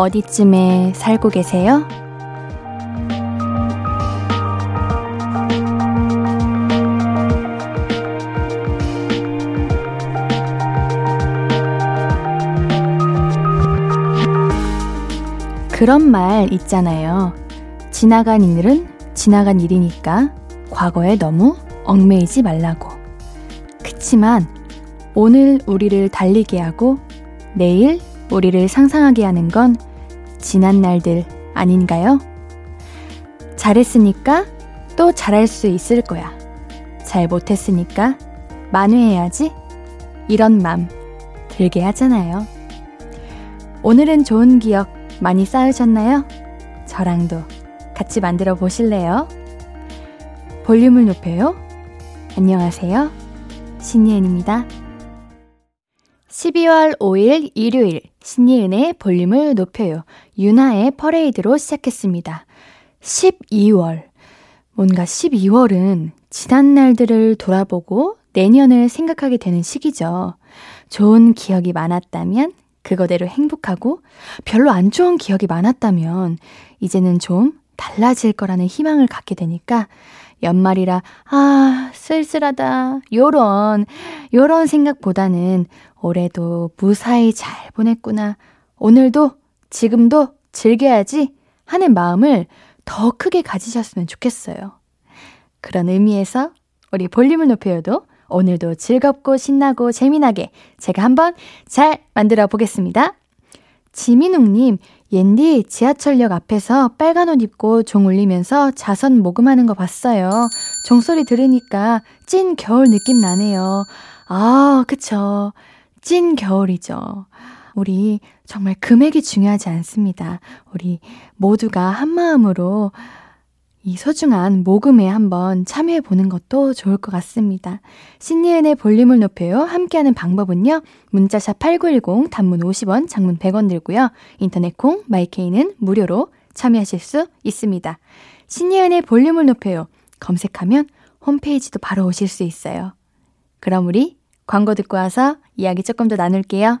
어디쯤에 살고 계세요? 그런 말 있잖아요. 지나간 일은 지나간 일이니까 과거에 너무 얽매이지 말라고. 그치만 오늘 우리를 달리게 하고 내일 우리를 상상하게 하는 건 지난 날들 아닌가요? 잘했으니까 또 잘할 수 있을 거야. 잘 못했으니까 만회해야지. 이런 맘 들게 하잖아요. 오늘은 좋은 기억 많이 쌓으셨나요? 저랑도 같이 만들어 보실래요? 볼륨을 높여요. 안녕하세요. 신예은입니다. 12월 5일 일요일 신예은의 볼륨을 높여요. 유나의 퍼레이드로 시작했습니다. 12월. 뭔가 12월은 지난 날들을 돌아보고 내년을 생각하게 되는 시기죠. 좋은 기억이 많았다면 그거대로 행복하고 별로 안 좋은 기억이 많았다면 이제는 좀 달라질 거라는 희망을 갖게 되니까 연말이라 아 쓸쓸하다 요런 요런 생각보다는 올해도 무사히 잘 보냈구나 오늘도 지금도 즐겨야지 하는 마음을 더 크게 가지셨으면 좋겠어요. 그런 의미에서 우리 볼륨을 높여도 오늘도 즐겁고 신나고 재미나게 제가 한번 잘 만들어 보겠습니다. 지민웅님, 옌디 지하철역 앞에서 빨간 옷 입고 종 울리면서 자선 모금하는 거 봤어요. 종소리 들으니까 찐 겨울 느낌 나네요. 아, 그쵸. 찐 겨울이죠. 우리 정말 금액이 중요하지 않습니다. 우리 모두가 한마음으로 이 소중한 모금에 한번 참여해 보는 것도 좋을 것 같습니다. 신예은의 볼륨을 높여요. 함께하는 방법은요. 문자샵 8910 단문 50원, 장문 100원 들고요. 인터넷 콩, 마이케이는 무료로 참여하실 수 있습니다. 신예은의 볼륨을 높여요. 검색하면 홈페이지도 바로 오실 수 있어요. 그럼 우리 광고 듣고 와서 이야기 조금 더 나눌게요.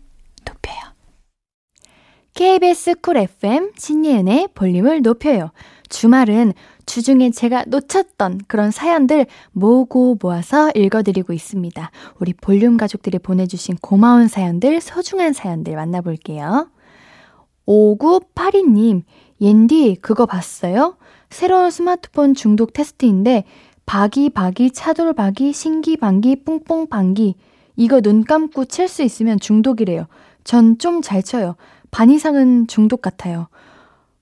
KBS Cool FM 신예은의 볼륨을 높여요. 주말은 주중에 제가 놓쳤던 그런 사연들 모으고 모아서 읽어드리고 있습니다. 우리 볼륨 가족들이 보내주신 고마운 사연들, 소중한 사연들 만나볼게요. 5982님, 옌디, 그거 봤어요? 새로운 스마트폰 중독 테스트인데, 바기바기, 차돌바기, 신기방기, 뿡뿡방기. 이거 눈 감고 칠 수 있으면 중독이래요. 전 좀 잘 쳐요. 반 이상은 중독 같아요.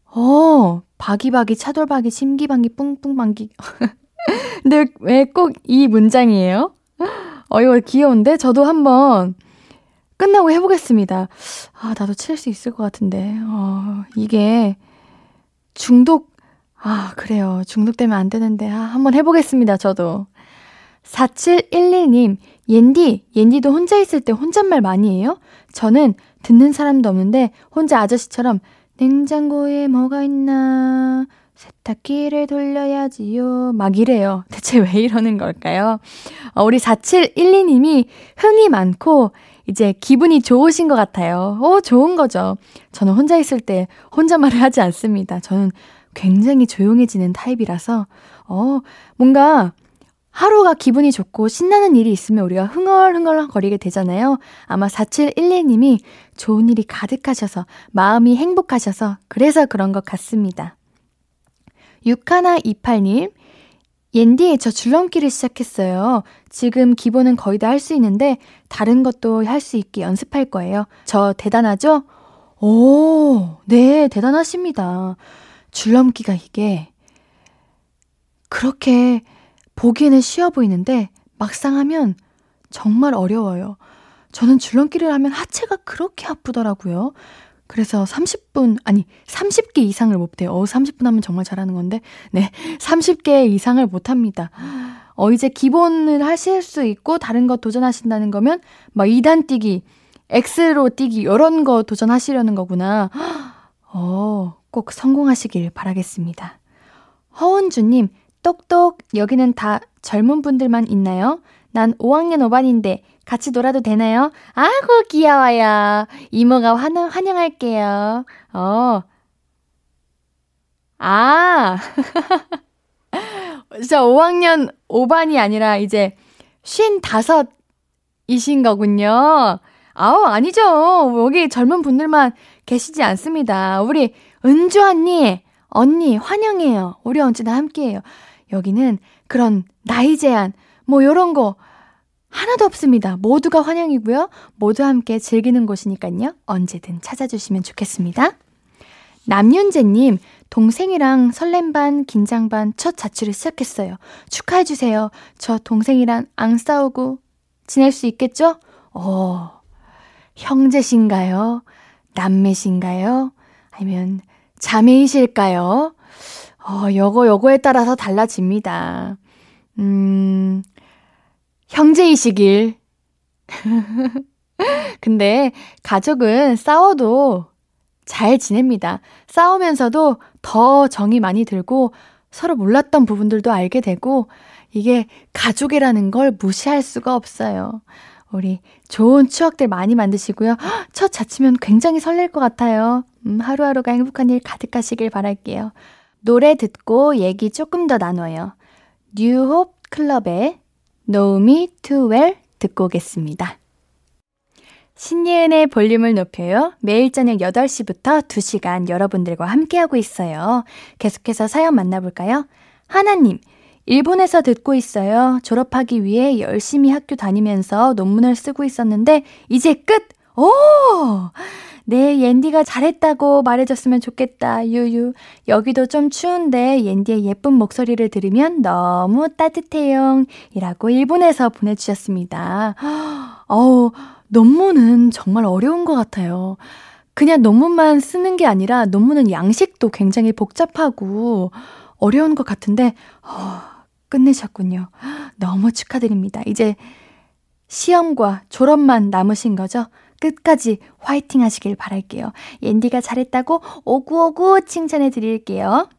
어, 바기바기, 차돌바기, 심기방기, 뿡뿡방기. 근데 왜 꼭 이 문장이에요? 어, 이거 귀여운데? 저도 한번 끝나고 해보겠습니다. 아, 나도 칠 수 있을 것 같은데. 어, 이게 중독, 아, 그래요. 중독되면 안 되는데. 아, 한번 해보겠습니다, 저도. 4711님, 옌디, 옌디도 혼자 있을 때 혼잣말 많이 해요? 저는 듣는 사람도 없는데 혼자 아저씨처럼 냉장고에 뭐가 있나? 세탁기를 돌려야지요. 막 이래요. 대체 왜 이러는 걸까요? 어, 우리 4712님이 흥이 많고, 이제 기분이 좋으신 것 같아요. 어, 좋은 거죠. 저는 혼자 있을 때 혼자 말을 하지 않습니다. 저는 굉장히 조용해지는 타입이라서, 어, 뭔가 하루가 기분이 좋고 신나는 일이 있으면 우리가 흥얼흥얼 거리게 되잖아요. 아마 4711님이 좋은 일이 가득하셔서 마음이 행복하셔서 그래서 그런 것 같습니다. 6128님, 옌디, 저 줄넘기를 시작했어요. 지금 기본은 거의 다 할 수 있는데 다른 것도 할 수 있게 연습할 거예요. 저 대단하죠? 오, 네, 대단하십니다. 줄넘기가 이게 그렇게 보기에는 쉬워 보이는데 막상 하면 정말 어려워요. 저는 줄넘기를 하면 하체가 그렇게 아프더라고요. 그래서 30분, 아니, 30개 이상을 못해요. 어, 30분 하면 정말 잘하는 건데. 네, 30개 이상을 못합니다. 어, 이제 기본을 하실 수 있고, 다른 거 도전하신다는 거면, 막 2단 뛰기, X로 뛰기, 이런 거 도전하시려는 거구나. 어, 꼭 성공하시길 바라겠습니다. 허은주님, 똑똑, 여기는 다 젊은 분들만 있나요? 난 5학년 5반인데 같이 놀아도 되나요? 아이고, 귀여워요. 이모가 환영, 환영할게요. 어. 아. 진짜 5학년 5반이 아니라 이제 55이신 거군요. 아우, 아니죠. 여기 젊은 분들만 계시지 않습니다. 우리 은주 언니, 언니, 환영해요. 우리 언제나 함께해요. 여기는 그런 나이 제한, 뭐 요런 거 하나도 없습니다. 모두가 환영이고요. 모두 함께 즐기는 곳이니까요. 언제든 찾아주시면 좋겠습니다. 남윤재님, 동생이랑 설렘 반, 긴장 반 첫 자취를 시작했어요. 축하해주세요. 저 동생이랑 안 싸우고 지낼 수 있겠죠? 어, 형제신가요? 남매신가요? 아니면 자매이실까요? 어, 요거, 요거에 따라서 달라집니다. 음, 형제이시길. 근데 가족은 싸워도 잘 지냅니다. 싸우면서도 더 정이 많이 들고 서로 몰랐던 부분들도 알게 되고 이게 가족이라는 걸 무시할 수가 없어요. 우리 좋은 추억들 많이 만드시고요. 첫 자치면 굉장히 설렐 것 같아요. 음, 하루하루가 행복한 일 가득하시길 바랄게요. 노래 듣고 얘기 조금 더 나눠요. 뉴홉 클럽의 Know Me Too Well 듣고 오겠습니다. 신예은의 볼륨을 높여요. 매일 저녁 8시부터 2시간 여러분들과 함께하고 있어요. 계속해서 사연 만나볼까요? 하나님, 일본에서 듣고 있어요. 졸업하기 위해 열심히 학교 다니면서 논문을 쓰고 있었는데, 이제 끝! 오! 네, 옌디가 잘했다고 말해줬으면 좋겠다, 유유. 여기도 좀 추운데 옌디의 예쁜 목소리를 들으면 너무 따뜻해요. 이라고 일본에서 보내주셨습니다. 어우, 논문은 정말 어려운 것 같아요. 그냥 논문만 쓰는 게 아니라 논문은 양식도 굉장히 복잡하고 어려운 것 같은데, 어, 끝내셨군요. 너무 축하드립니다. 이제 시험과 졸업만 남으신 거죠? 끝까지 화이팅 하시길 바랄게요. 옌디가 잘했다고 오구오구 칭찬해 드릴게요.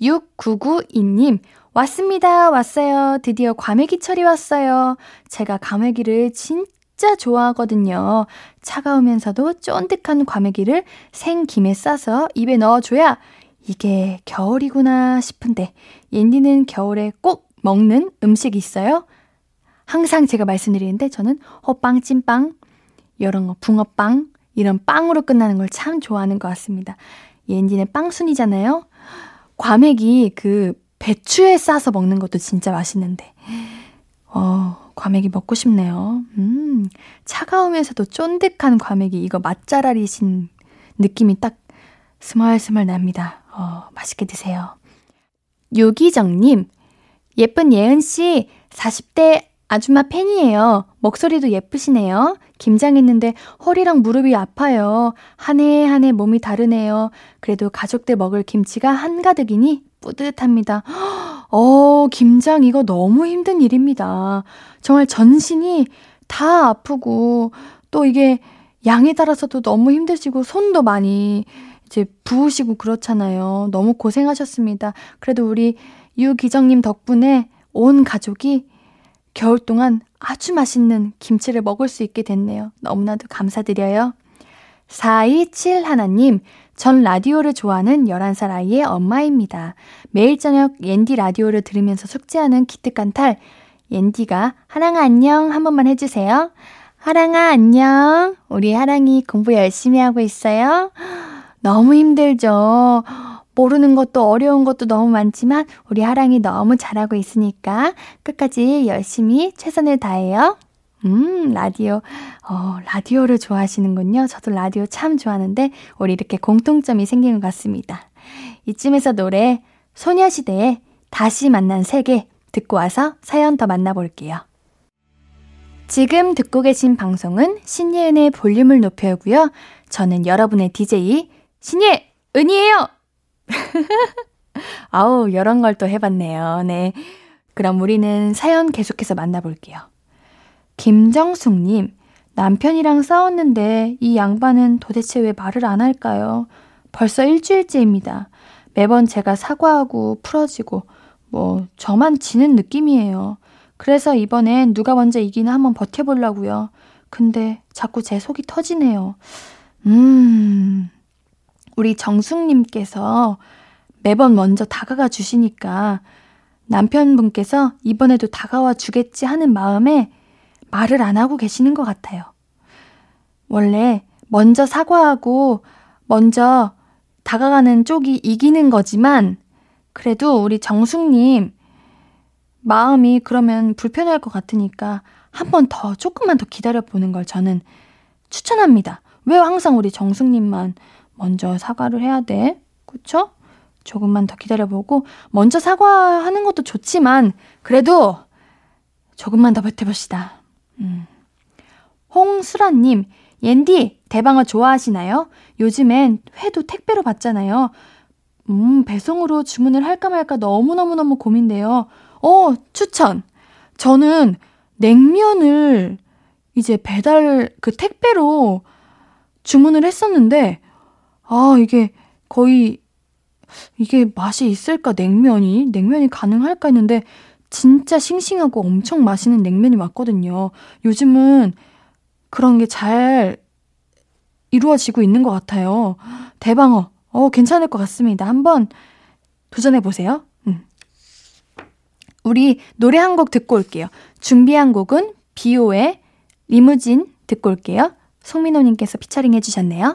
6992님, 왔습니다. 왔어요. 드디어 과메기철이 왔어요. 제가 과메기를 진짜 좋아하거든요. 차가우면서도 쫀득한 과메기를 생김에 싸서 입에 넣어줘야 이게 겨울이구나 싶은데 옌디는 겨울에 꼭 먹는 음식 있어요? 항상 제가 말씀드리는데 저는 호빵, 찐빵, 이런 거, 붕어빵, 이런 빵으로 끝나는 걸 참 좋아하는 것 같습니다. 옌디는 빵순이잖아요? 과메기 그 배추에 싸서 먹는 것도 진짜 맛있는데. 어, 과메기 먹고 싶네요. 음, 차가우면서도 쫀득한 과메기, 이거 맛잘알이신 느낌이 딱 스멀스멀 납니다. 어, 맛있게 드세요. 요기정님, 예쁜 예은씨, 40대 아줌마 팬이에요. 목소리도 예쁘시네요. 김장했는데 허리랑 무릎이 아파요. 한 해 한 해 몸이 다르네요. 그래도 가족들 먹을 김치가 한가득이니 뿌듯합니다. 어, 김장 이거 너무 힘든 일입니다. 정말 전신이 다 아프고 또 이게 양에 따라서도 너무 힘드시고 손도 많이 이제 부으시고 그렇잖아요. 너무 고생하셨습니다. 그래도 우리 유기정님 덕분에 온 가족이 겨울 동안 아주 맛있는 김치를 먹을 수 있게 됐네요. 너무나도 감사드려요. 427 하나님, 전 라디오를 좋아하는 11살 아이의 엄마입니다. 매일 저녁 옌디 라디오를 들으면서 숙제하는 기특한 탈, 옌디가 하랑아 안녕 한 번만 해주세요. 하랑아 안녕. 우리 하랑이 공부 열심히 하고 있어요. 너무 힘들죠. 모르는 것도 어려운 것도 너무 많지만 우리 하랑이 너무 잘하고 있으니까 끝까지 열심히 최선을 다해요. 음, 라디오. 어, 라디오를 좋아하시는군요. 저도 라디오 참 좋아하는데 우리 이렇게 공통점이 생긴 것 같습니다. 이쯤에서 노래 소녀시대의 다시 만난 세계 듣고 와서 사연 더 만나볼게요. 지금 듣고 계신 방송은 신예은의 볼륨을 높여고요. 저는 여러분의 DJ 신예 은이에요. 아우, 이런 걸 또 해봤네요. 네. 그럼 우리는 사연 계속해서 만나볼게요. 김정숙님, 남편이랑 싸웠는데 이 양반은 도대체 왜 말을 안 할까요? 벌써 일주일째입니다. 매번 제가 사과하고 풀어지고, 뭐, 저만 지는 느낌이에요. 그래서 이번엔 누가 먼저 이기나 한번 버텨보려고요. 근데 자꾸 제 속이 터지네요. 음, 우리 정숙님께서 매번 먼저 다가가 주시니까 남편분께서 이번에도 다가와 주겠지 하는 마음에 말을 안 하고 계시는 것 같아요. 원래 먼저 사과하고 먼저 다가가는 쪽이 이기는 거지만 그래도 우리 정숙님 마음이 그러면 불편할 것 같으니까 한 번 더 조금만 더 기다려 보는 걸 저는 추천합니다. 왜 항상 우리 정숙님만 먼저 사과를 해야 돼? 그쵸? 조금만 더 기다려보고, 먼저 사과하는 것도 좋지만, 그래도 조금만 더 버텨봅시다. 음. 홍수라님, 옌디, 대방어 좋아하시나요? 요즘엔 회도 택배로 받잖아요. 음, 배송으로 주문을 할까 말까 너무너무너무 고민돼요. 어, 추천! 저는 냉면을 이제 배달, 그 택배로 주문을 했었는데, 아, 이게 거의, 이게 맛이 있을까, 냉면이? 냉면이 가능할까 했는데, 진짜 싱싱하고 엄청 맛있는 냉면이 왔거든요. 요즘은 그런 게 잘 이루어지고 있는 것 같아요. 대방어. 어, 괜찮을 것 같습니다. 한번 도전해 보세요. 음. 우리 노래 한 곡 듣고 올게요. 준비한 곡은 비오의 리무진 듣고 올게요. 송민호님께서 피처링 해주셨네요.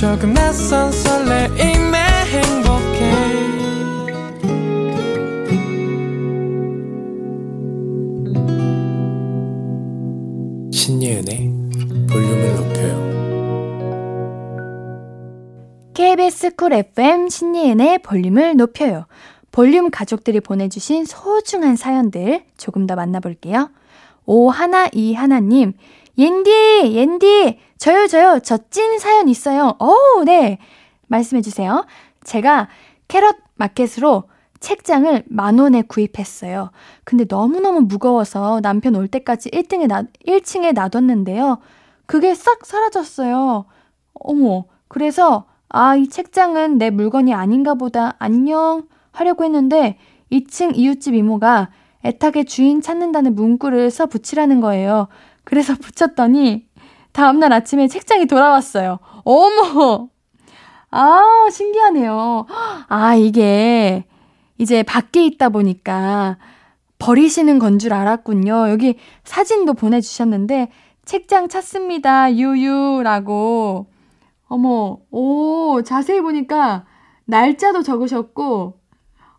조금 낯선 설레임에 행복해 신예은의 볼륨을 높여요. KBS Cool FM 신예은의 볼륨을 높여요. 볼륨 가족들이 보내주신 소중한 사연들 조금 더 만나볼게요. 오하나 이 하나님, 옌디, 옌디, 저요, 저요, 저 찐 사연 있어요. 오, 네. 말씀해주세요. 제가 캐럿 마켓으로 책장을 만 원에 구입했어요. 근데 너무너무 무거워서 남편 올 때까지 1등에 놔, 1층에 놔뒀는데요. 그게 싹 사라졌어요. 어머, 그래서, 아, 이 책장은 내 물건이 아닌가 보다. 안녕. 하려고 했는데, 2층 이웃집 이모가 애타게 주인 찾는다는 문구를 써 붙이라는 거예요. 그래서 붙였더니, 다음날 아침에 책장이 돌아왔어요. 어머! 아, 신기하네요. 아, 이게 이제 밖에 있다 보니까 버리시는 건 줄 알았군요. 여기 사진도 보내주셨는데, 책장 찾습니다. 유유라고. 어머, 오, 자세히 보니까 날짜도 적으셨고,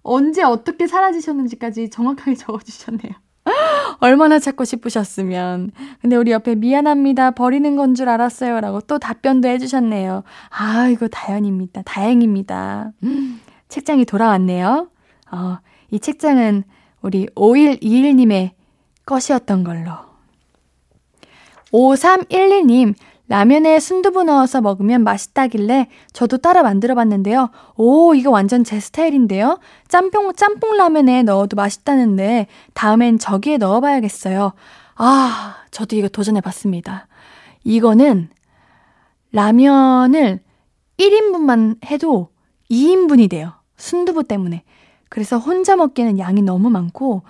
언제 어떻게 사라지셨는지까지 정확하게 적어주셨네요. 얼마나 찾고 싶으셨으면. 근데 우리 옆에 미안합니다. 버리는 건 줄 알았어요. 라고 또 답변도 해주셨네요. 아, 이거 다행입니다. 다행입니다. 음, 책장이 돌아왔네요. 어, 이 책장은 우리 5121님의 것이었던 걸로. 5311님, 라면에 순두부 넣어서 먹으면 맛있다길래 저도 따라 만들어 봤는데요. 오, 이거 완전 제 스타일인데요. 짬뽕, 짬뽕 라면에 넣어도 맛있다는데 다음엔 저기에 넣어 봐야겠어요. 아, 저도 이거 도전해 봤습니다. 이거는 라면을 1인분만 해도 2인분이 돼요. 순두부 때문에. 그래서 혼자 먹기에는 양이 너무 많고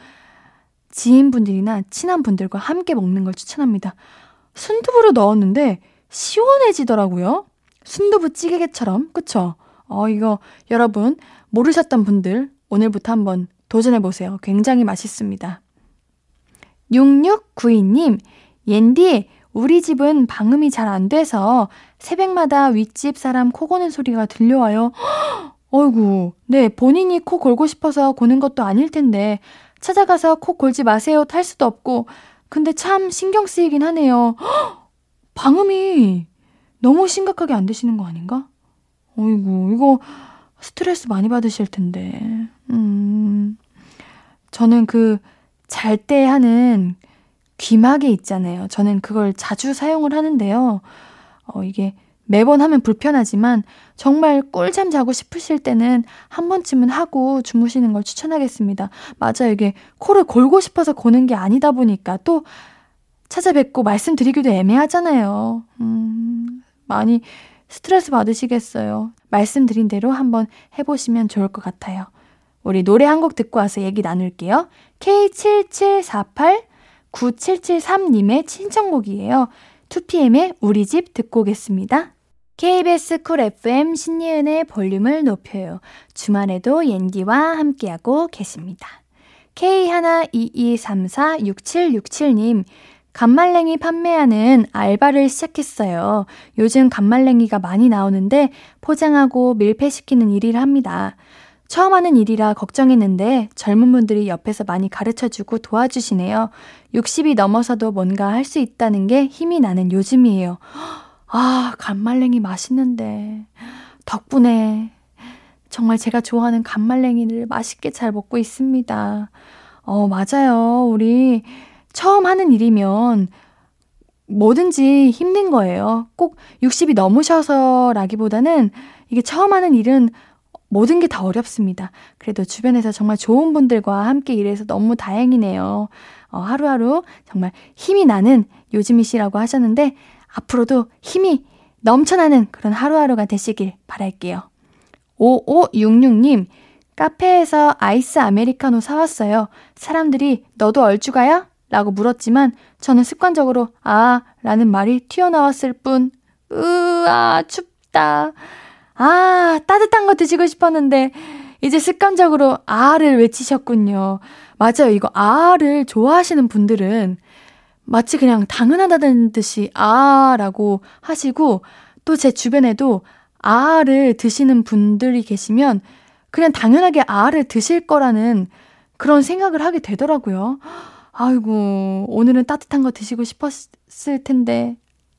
지인분들이나 친한 분들과 함께 먹는 걸 추천합니다. 순두부를 넣었는데 시원해지더라고요. 순두부 찌개처럼. 그쵸? 어, 이거 여러분 모르셨던 분들 오늘부터 한번 도전해보세요. 굉장히 맛있습니다. 6692님, 옌디, 우리 집은 방음이 잘 안 돼서 새벽마다 윗집 사람 코 고는 소리가 들려와요. 어이구, 네, 본인이 코 골고 싶어서 고는 것도 아닐 텐데, 찾아가서 코 골지 마세요 탈 수도 없고, 근데 참 신경 쓰이긴 하네요. 방음이 너무 심각하게 안 되시는 거 아닌가? 어이구, 이거 스트레스 많이 받으실 텐데. 음, 저는 그, 잘 때 하는 귀마개 있잖아요. 저는 그걸 자주 사용을 하는데요. 어, 이게 매번 하면 불편하지만 정말 꿀잠 자고 싶으실 때는 한 번쯤은 하고 주무시는 걸 추천하겠습니다. 맞아요. 이게 코를 골고 싶어서 고는 게 아니다 보니까 또 찾아뵙고 말씀드리기도 애매하잖아요. 음, 많이 스트레스 받으시겠어요. 말씀드린 대로 한번 해보시면 좋을 것 같아요. 우리 노래 한 곡 듣고 와서 얘기 나눌게요. K77489773님의 신청곡이에요. 2PM의 우리 집 듣고 오겠습니다. KBS 쿨 FM 신예은의 볼륨을 높여요. 주말에도 옌디와 함께하고 계십니다. K122346767님, 간말랭이 판매하는 알바를 시작했어요. 요즘 간말랭이가 많이 나오는데 포장하고 밀폐시키는 일을 합니다. 처음 하는 일이라 걱정했는데 젊은 분들이 옆에서 많이 가르쳐 주고 도와주시네요. 60이 넘어서도 뭔가 할 수 있다는 게 힘이 나는 요즘이에요. 아, 간말랭이 맛있는데. 덕분에 정말 제가 좋아하는 간말랭이를 맛있게 잘 먹고 있습니다. 어, 맞아요. 우리 처음 하는 일이면 뭐든지 힘든 거예요. 꼭 60이 넘으셔서라기보다는 이게 처음 하는 일은 모든 게 다 어렵습니다. 그래도 주변에서 정말 좋은 분들과 함께 일해서 너무 다행이네요. 어, 하루하루 정말 힘이 나는 요즘이시라고 하셨는데 앞으로도 힘이 넘쳐나는 그런 하루하루가 되시길 바랄게요. 5566님, 카페에서 아이스 아메리카노 사왔어요. 사람들이 너도 얼추 가야? 라고 물었지만 저는 습관적으로 아 라는 말이 튀어나왔을 뿐 으아 춥다. 아 따뜻한 거 드시고 싶었는데 이제 습관적으로 아를 외치셨군요. 맞아요. 이거 아를 좋아하시는 분들은 마치 그냥 당연하다는 듯이 아라고 하시고 또 제 주변에도 아를 드시는 분들이 계시면 그냥 당연하게 아를 드실 거라는 그런 생각을 하게 되더라고요. 아이고, 오늘은 따뜻한 거 드시고 싶었을 텐데,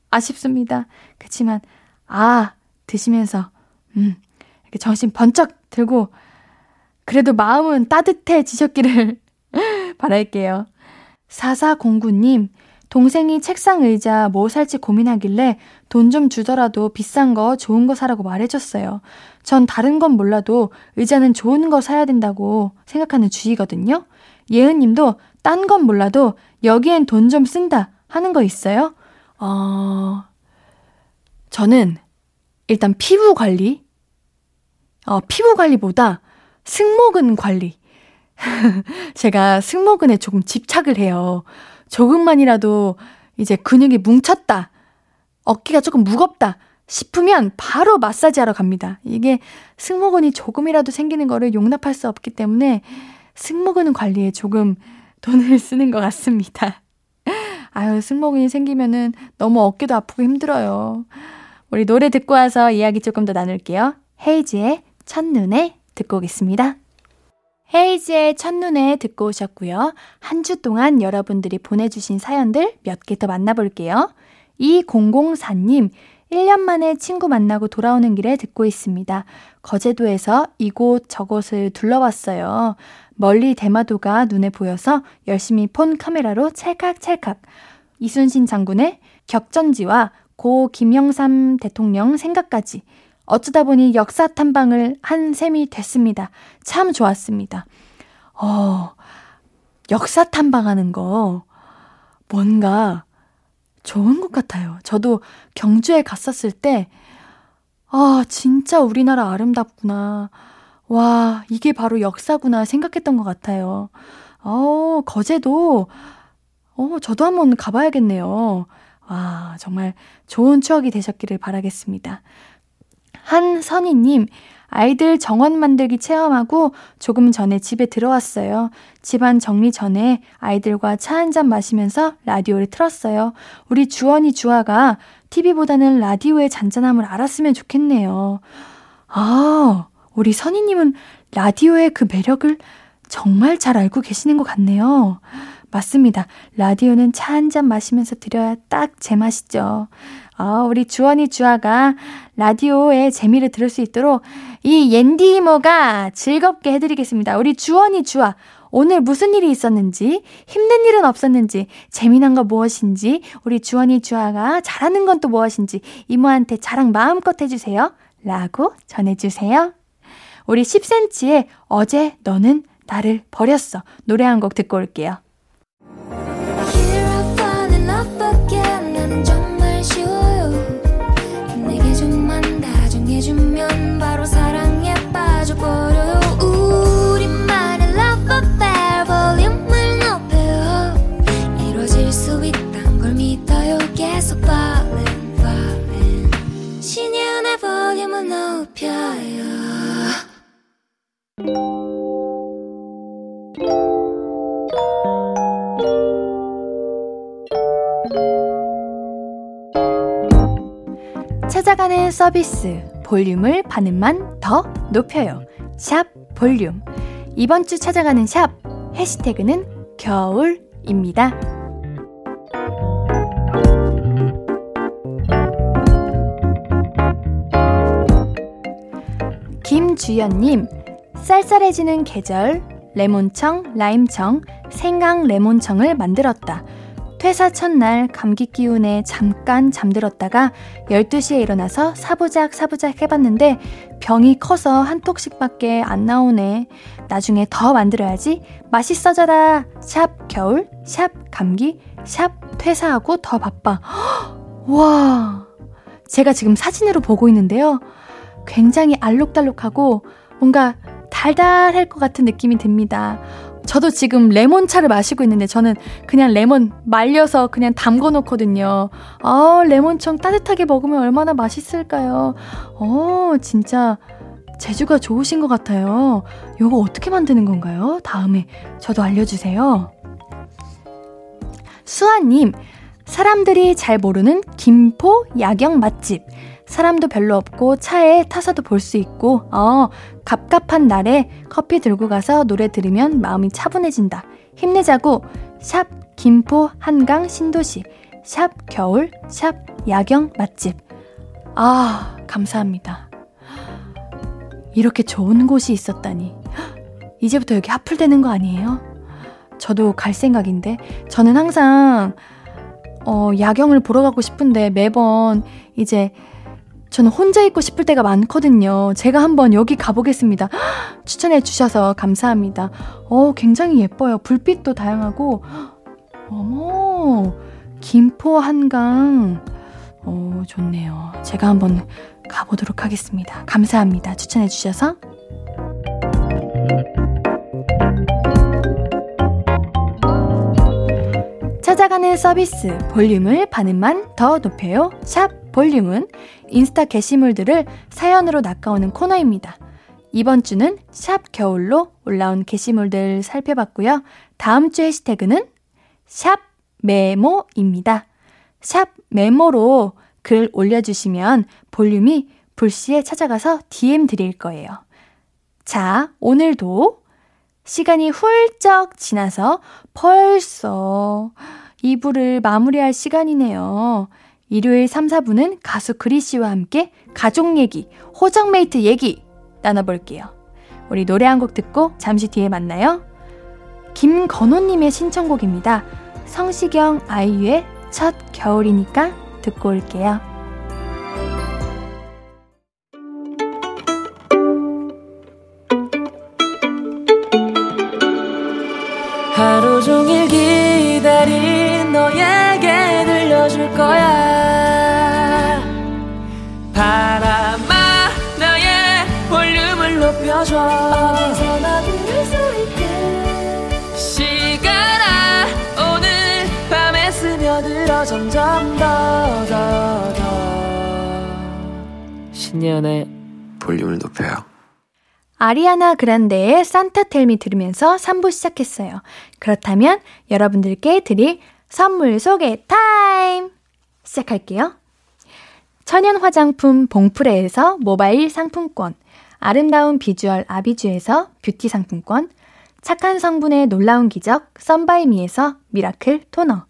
아쉽습니다. 그치만, 아, 드시면서, 음, 이렇게 정신 번쩍 들고, 그래도 마음은 따뜻해지셨기를 바랄게요. 4409님, 동생이 책상 의자 뭐 살지 고민하길래 돈 좀 주더라도 비싼 거, 좋은 거 사라고 말해줬어요. 전 다른 건 몰라도 의자는 좋은 거 사야 된다고 생각하는 주의거든요. 예은 님도 딴 건 몰라도 여기엔 돈 좀 쓴다 하는 거 있어요? 어, 저는 일단 피부 관리, 어, 피부 관리보다 승모근 관리. 제가 승모근에 조금 집착을 해요. 조금만이라도 이제 근육이 뭉쳤다. 어깨가 조금 무겁다. 싶으면 바로 마사지 하러 갑니다. 이게 승모근이 조금이라도 생기는 거를 용납할 수 없기 때문에 승모근 관리에 조금 돈을 쓰는 것 같습니다. 아유, 승모근이 생기면은 너무 어깨도 아프고 힘들어요. 우리 노래 듣고 와서 이야기 조금 더 나눌게요. 헤이지의 첫눈에 듣고 오겠습니다. 헤이지의 첫눈에 듣고 오셨고요. 한 주 동안 여러분들이 보내주신 사연들 몇 개 더 만나볼게요. 2004님, 1년 만에 친구 만나고 돌아오는 길에 듣고 있습니다. 거제도에서 이곳 저곳을 둘러봤어요. 멀리 대마도가 눈에 보여서 열심히 폰 카메라로 찰칵찰칵. 이순신 장군의 격전지와 고 김영삼 대통령 생각까지 어쩌다 보니 역사 탐방을 한 셈이 됐습니다. 참 좋았습니다. 어, 역사 탐방하는 거 뭔가 좋은 것 같아요. 저도 경주에 갔었을 때, 아, 진짜 우리나라 아름답구나. 와, 이게 바로 역사구나 생각했던 것 같아요. 어, 거제도, 어, 저도 한번 가봐야겠네요. 와, 정말 좋은 추억이 되셨기를 바라겠습니다. 한선희님, 아이들 정원 만들기 체험하고 조금 전에 집에 들어왔어요. 집안 정리 전에 아이들과 차 한 잔 마시면서 라디오를 틀었어요. 우리 주원이 주아가 TV보다는 라디오의 잔잔함을 알았으면 좋겠네요. 아, 우리 선희님은 라디오의 그 매력을 정말 잘 알고 계시는 것 같네요. 맞습니다. 라디오는 차 한 잔 마시면서 들어야 딱 제 맛이죠. 어, 우리 주원이 주아가 라디오의 재미를 들을 수 있도록 이 옌디 이모가 즐겁게 해드리겠습니다. 우리 주원이 주아. 오늘 무슨 일이 있었는지, 힘든 일은 없었는지, 재미난 거 무엇인지, 우리 주원이 주아가 잘하는 건 또 무엇인지, 이모한테 자랑 마음껏 해주세요. 라고 전해주세요. 우리 10cm의 어제 너는 나를 버렸어. 노래 한 곡 듣고 올게요. 찾아가는 서비스 볼륨을 반음만 더 높여요. 샵 볼륨. 이번 주 찾아가는 샵 해시태그는 겨울입니다. 김주연님, 쌀쌀해지는 계절, 레몬청, 라임청, 생강 레몬청을 만들었다. 퇴사 첫날 감기 기운에 잠깐 잠들었다가 12시에 일어나서 사부작 사부작 해봤는데 병이 커서 한 톡씩밖에 안 나오네. 나중에 더 만들어야지. 맛있어져라. 샵 겨울, 샵 감기, 샵 퇴사하고 더 바빠. 와. 제가 지금 사진으로 보고 있는데요. 굉장히 알록달록하고 뭔가 달달할 것 같은 느낌이 듭니다. 저도 지금 레몬차를 마시고 있는데 저는 그냥 레몬 말려서 그냥 담궈 놓거든요. 아, 레몬청 따뜻하게 먹으면 얼마나 맛있을까요? 어, 진짜 재주가 좋으신 것 같아요. 요거 어떻게 만드는 건가요? 다음에 저도 알려주세요. 수아님, 사람들이 잘 모르는 김포 야경 맛집. 사람도 별로 없고 차에 타서도 볼 수 있고, 어, 갑갑한 날에 커피 들고 가서 노래 들으면 마음이 차분해진다. 힘내자고, 샵 김포 한강 신도시, 샵 겨울, 샵 야경 맛집. 아, 감사합니다. 이렇게 좋은 곳이 있었다니. 이제부터 여기 하풀되는 거 아니에요? 저도 갈 생각인데, 저는 항상, 어, 야경을 보러 가고 싶은데 매번 이제 저는 혼자 있고 싶을 때가 많거든요. 제가 한번 여기 가보겠습니다. 추천해 주셔서 감사합니다. 어, 굉장히 예뻐요. 불빛도 다양하고. 어머, 김포 한강. 어, 좋네요. 제가 한번 가보도록 하겠습니다. 감사합니다. 추천해 주셔서. 찾아가는 서비스 볼륨을 반음만 더 높여요. 샵 볼륨은 인스타 게시물들을 사연으로 낚아오는 코너입니다. 이번 주는 샵 겨울로 올라온 게시물들 살펴봤고요. 다음 주 해시태그는 샵 메모입니다. 샵 메모로 글 올려주시면 볼륨이 불시에 찾아가서 DM 드릴 거예요. 자, 오늘도 시간이 훌쩍 지나서 벌써 2부를 마무리할 시간이네요. 일요일 3, 4부는 가수 그리 씨와 함께 가족 얘기, 호정메이트 얘기 나눠볼게요. 우리 노래 한 곡 듣고 잠시 뒤에 만나요. 김건호님의 신청곡입니다. 성시경 아이유의 첫 겨울이니까 듣고 올게요. 하루 높여줘 어디서나 들을 수 있게 시간아 오늘 밤에 스며들어 점점 더 더 더 신예은의 볼륨을 높여요. 아리아나 그란데의 Santa Tell Me 들으면서 3부 시작했어요. 그렇다면 여러분들께 드릴 선물 소개 타임! 시작할게요. 천연 화장품 봉프레에서 모바일 상품권, 아름다운 비주얼 아비주에서 뷰티 상품권, 착한 성분의 놀라운 기적 썬바이미에서 miracle 토너,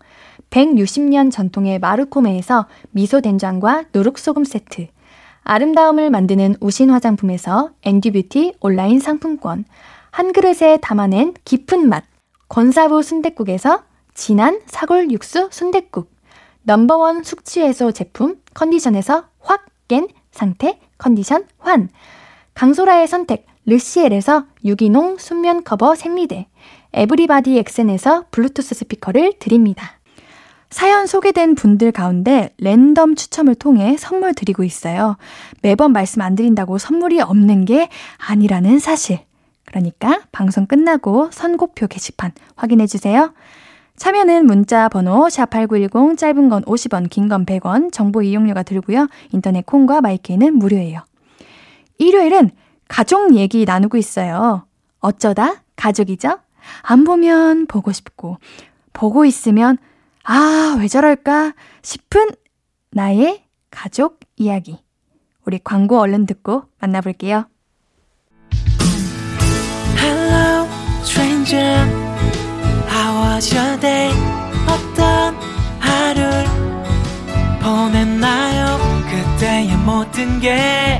160년 전통의 마르코메에서 미소 된장과 누룩소금 세트, 아름다움을 만드는 우신 화장품에서 엔듀뷰티 온라인 상품권, 한 그릇에 담아낸 깊은 맛, 권사부 순댓국에서 진한 사골 육수 순댓국, number one 숙취해소 제품 컨디션에서 확 깬 상태 컨디션 환, 강소라의 선택 르시엘에서 유기농 순면 커버 생리대, 에브리바디 엑센에서 블루투스 스피커를 드립니다. 사연 소개된 분들 가운데 랜덤 추첨을 통해 선물 드리고 있어요. 매번 말씀 안 드린다고 선물이 없는 게 아니라는 사실. 그러니까 방송 끝나고 선곡표 게시판 확인해 주세요. 참여는 문자 번호 샵8910 짧은 건 50원, 긴 건 100원, 정보 이용료가 들고요. 인터넷 콩과 마이크는 무료예요. 일요일은 가족 얘기 나누고 있어요. 어쩌다 가족이죠? 안 보면 보고 싶고, 보고 있으면 아, 왜 저럴까 싶은 나의 가족 이야기. 우리 광고 얼른 듣고 만나볼게요. Hello, stranger. How was your day? 어떤 하루를 보냈나요? 그때의 모든 게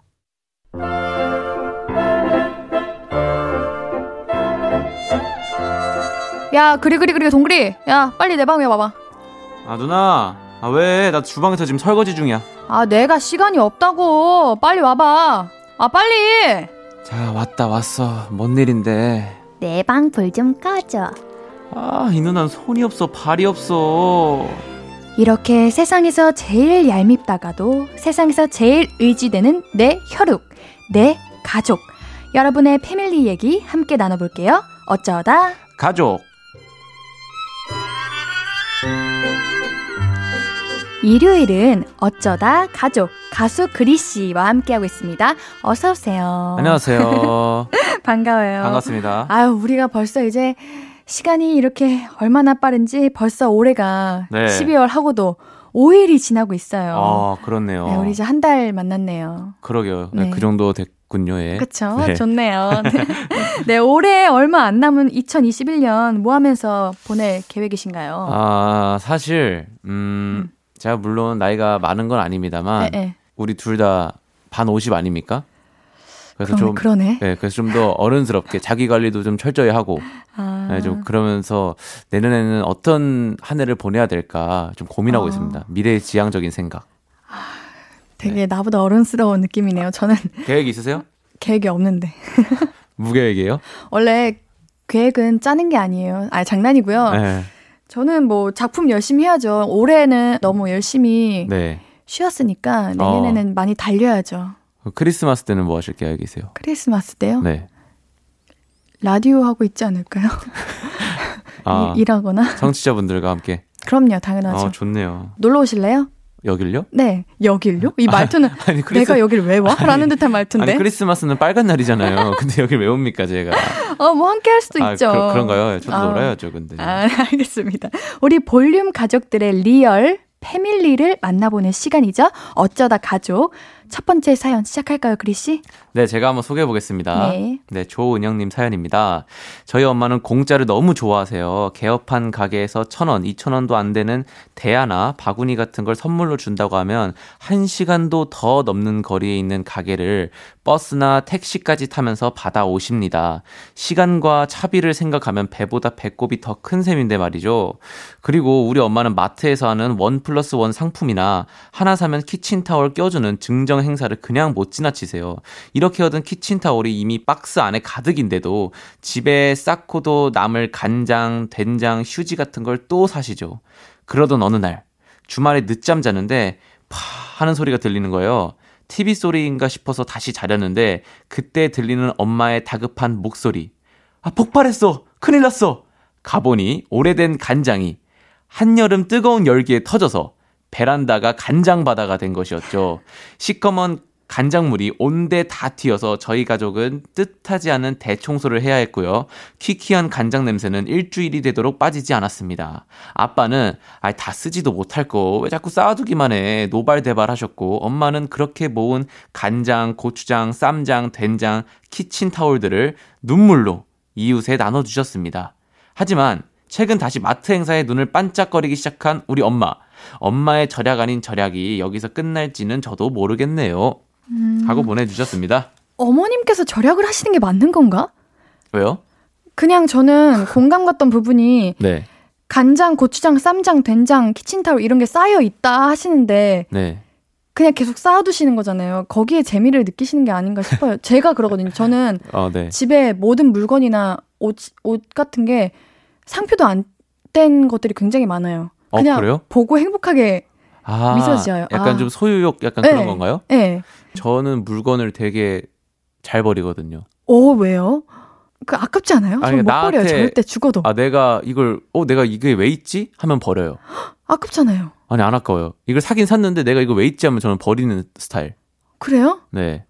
야 그리 그리 그리 동그리 야 빨리 내 방에 와봐 아 누나 아, 왜? 나 주방에서 지금 설거지 중이야. 아, 내가 시간이 없다고. 빨리 와봐. 아, 빨리! 자, 왔다, 왔어. 뭔 일인데. 내 방 불 좀 꺼줘. 아, 이 누나는 손이 없어, 발이 없어. 이렇게 세상에서 제일 얄밉다가도 세상에서 제일 의지되는 내 혈육, 내 가족. 여러분의 패밀리 얘기 함께 나눠볼게요. 어쩌다 가족. 일요일은 어쩌다 가족 가수 그리 씨와 함께하고 있습니다. 어서 오세요. 안녕하세요. 반가워요. 반갑습니다. 아유, 우리가 벌써 이제 시간이 이렇게 얼마나 빠른지 벌써 올해가 네. 12월 하고도 5일이 지나고 있어요. 아, 그렇네요. 네, 우리 이제 한 달 만났네요. 그러게요. 네. 그 정도 됐 군요. 예. 그렇죠. 네. 좋네요. 네. 네, 올해 얼마 안 남은 2021년 뭐 하면서 보낼 계획이신가요? 아, 사실 음, 음. 제가 물론 나이가 많은 건 아닙니다만 네, 네. 우리 둘 다 반 50 아닙니까? 그래서 그럼, 좀 그러네. 네, 그래서 좀 더 어른스럽게 자기 관리도 좀 철저히 하고 아. 네, 좀 그러면서 내년에는 어떤 한 해를 보내야 될까 좀 고민하고 어. 있습니다. 미래 지향적인 생각. 아, 되게 네. 나보다 어른스러운 느낌이네요. 저는 계획 있으세요? 계획이 없는데. 무계획이에요? 원래 계획은 짜는 게 아니에요. 아, 장난이고요. 네. 저는 뭐 작품 열심히 해야죠. 올해는 너무 열심히 네. 쉬었으니까 내년에는 어. 많이 달려야죠. 크리스마스 때는 뭐 하실 계획 이세요? 크리스마스 때요? 네. 라디오 하고 있지 않을까요? 아, 일 하거나. 청취자분들과 함께. 그럼요, 당연하죠. 어, 좋네요. 놀러 오실래요? 여길요? 네, 여길요? 이 말투는 아, 아니, 크리스... 내가 여길 왜 와? 라는 듯한 말투인데. 아니, 크리스마스는 빨간 날이잖아요. 근데 여길 왜 옵니까, 제가? 어, 뭐 함께 할 수도 아, 있죠. 그, 런가요 저도 아, 놀아야죠, 근데. 아, 알겠습니다. 우리 볼륨 가족들의 real family를 만나보는 시간이죠. 어쩌다 가족. 첫 번째 사연 시작할까요, 그리 씨? 네, 제가 한번 소개해 보겠습니다. 네. 네, 조은영님 사연입니다. 저희 엄마는 공짜를 너무 좋아하세요. 개업한 가게에서 천 원, 이천 원도 안 되는 대야나 바구니 같은 걸 선물로 준다고 하면 한 시간도 더 넘는 거리에 있는 가게를 버스나 택시까지 타면서 받아오십니다. 시간과 차비를 생각하면 배보다 배꼽이 더 큰 셈인데 말이죠. 그리고 우리 엄마는 마트에서 하는 one plus one 상품이나 하나 사면 키친타월 껴주는 증정 이런 행사를 그냥 못 지나치세요. 이렇게 얻은 키친타올이 이미 박스 안에 가득인데도 집에 쌓고도 남을 간장, 된장, 휴지 같은 걸 또 사시죠. 그러던 어느 날 주말에 늦잠 자는데 파 하는 소리가 들리는 거예요. TV 소리인가 싶어서 다시 자렸는데 그때 들리는 엄마의 다급한 목소리. 아, 폭발했어! 큰일 났어! 가보니 오래된 간장이 한여름 뜨거운 열기에 터져서 베란다가 간장 바다가 된 것이었죠. 시커먼 간장물이 온데 다 튀어서 저희 가족은 뜻하지 않은 대청소를 해야 했고요. 퀴퀴한 간장 냄새는 일주일이 되도록 빠지지 않았습니다. 아빠는 아이 다 쓰지도 못할 거 왜 자꾸 쌓아두기만 해 노발대발 하셨고 엄마는 그렇게 모은 간장, 고추장, 쌈장, 된장, 키친 타올들을 눈물로 이웃에 나눠주셨습니다. 하지만 최근 다시 마트 행사에 눈을 반짝거리기 시작한 우리 엄마. 엄마의 절약 아닌 절약이 여기서 끝날지는 저도 모르겠네요. 음. 하고 보내주셨습니다. 어머님께서 절약을 하시는 게 맞는 건가? 왜요? 그냥 저는 공감 갔던 부분이 네. 간장, 고추장, 쌈장, 된장, 키친타올 이런 게 쌓여 있다 하시는데 네. 그냥 계속 쌓아두시는 거잖아요. 거기에 재미를 느끼시는 게 아닌가 싶어요. 제가 그러거든요. 저는 어, 네. 집에 모든 물건이나 옷, 옷 같은 게 상표도 안 뗀 것들이 굉장히 많아요. 어, 그냥 어, 보고 행복하게 아, 미소 지어요. 약간 아. 좀 소유욕 약간 네. 그런 건가요? 네. 저는 물건을 되게 잘 버리거든요. 오, 왜요? 그 아깝지 않아요? 아니, 못 나한테, 버려요. 절대 죽어도. 아, 내가 이걸 어, 내가 이게 왜 있지? 하면 버려요. 아깝잖아요. 아니, 안 아까워요. 이걸 사긴 샀는데 내가 이거 왜 있지 하면 저는 버리는 스타일. 그래요? 네.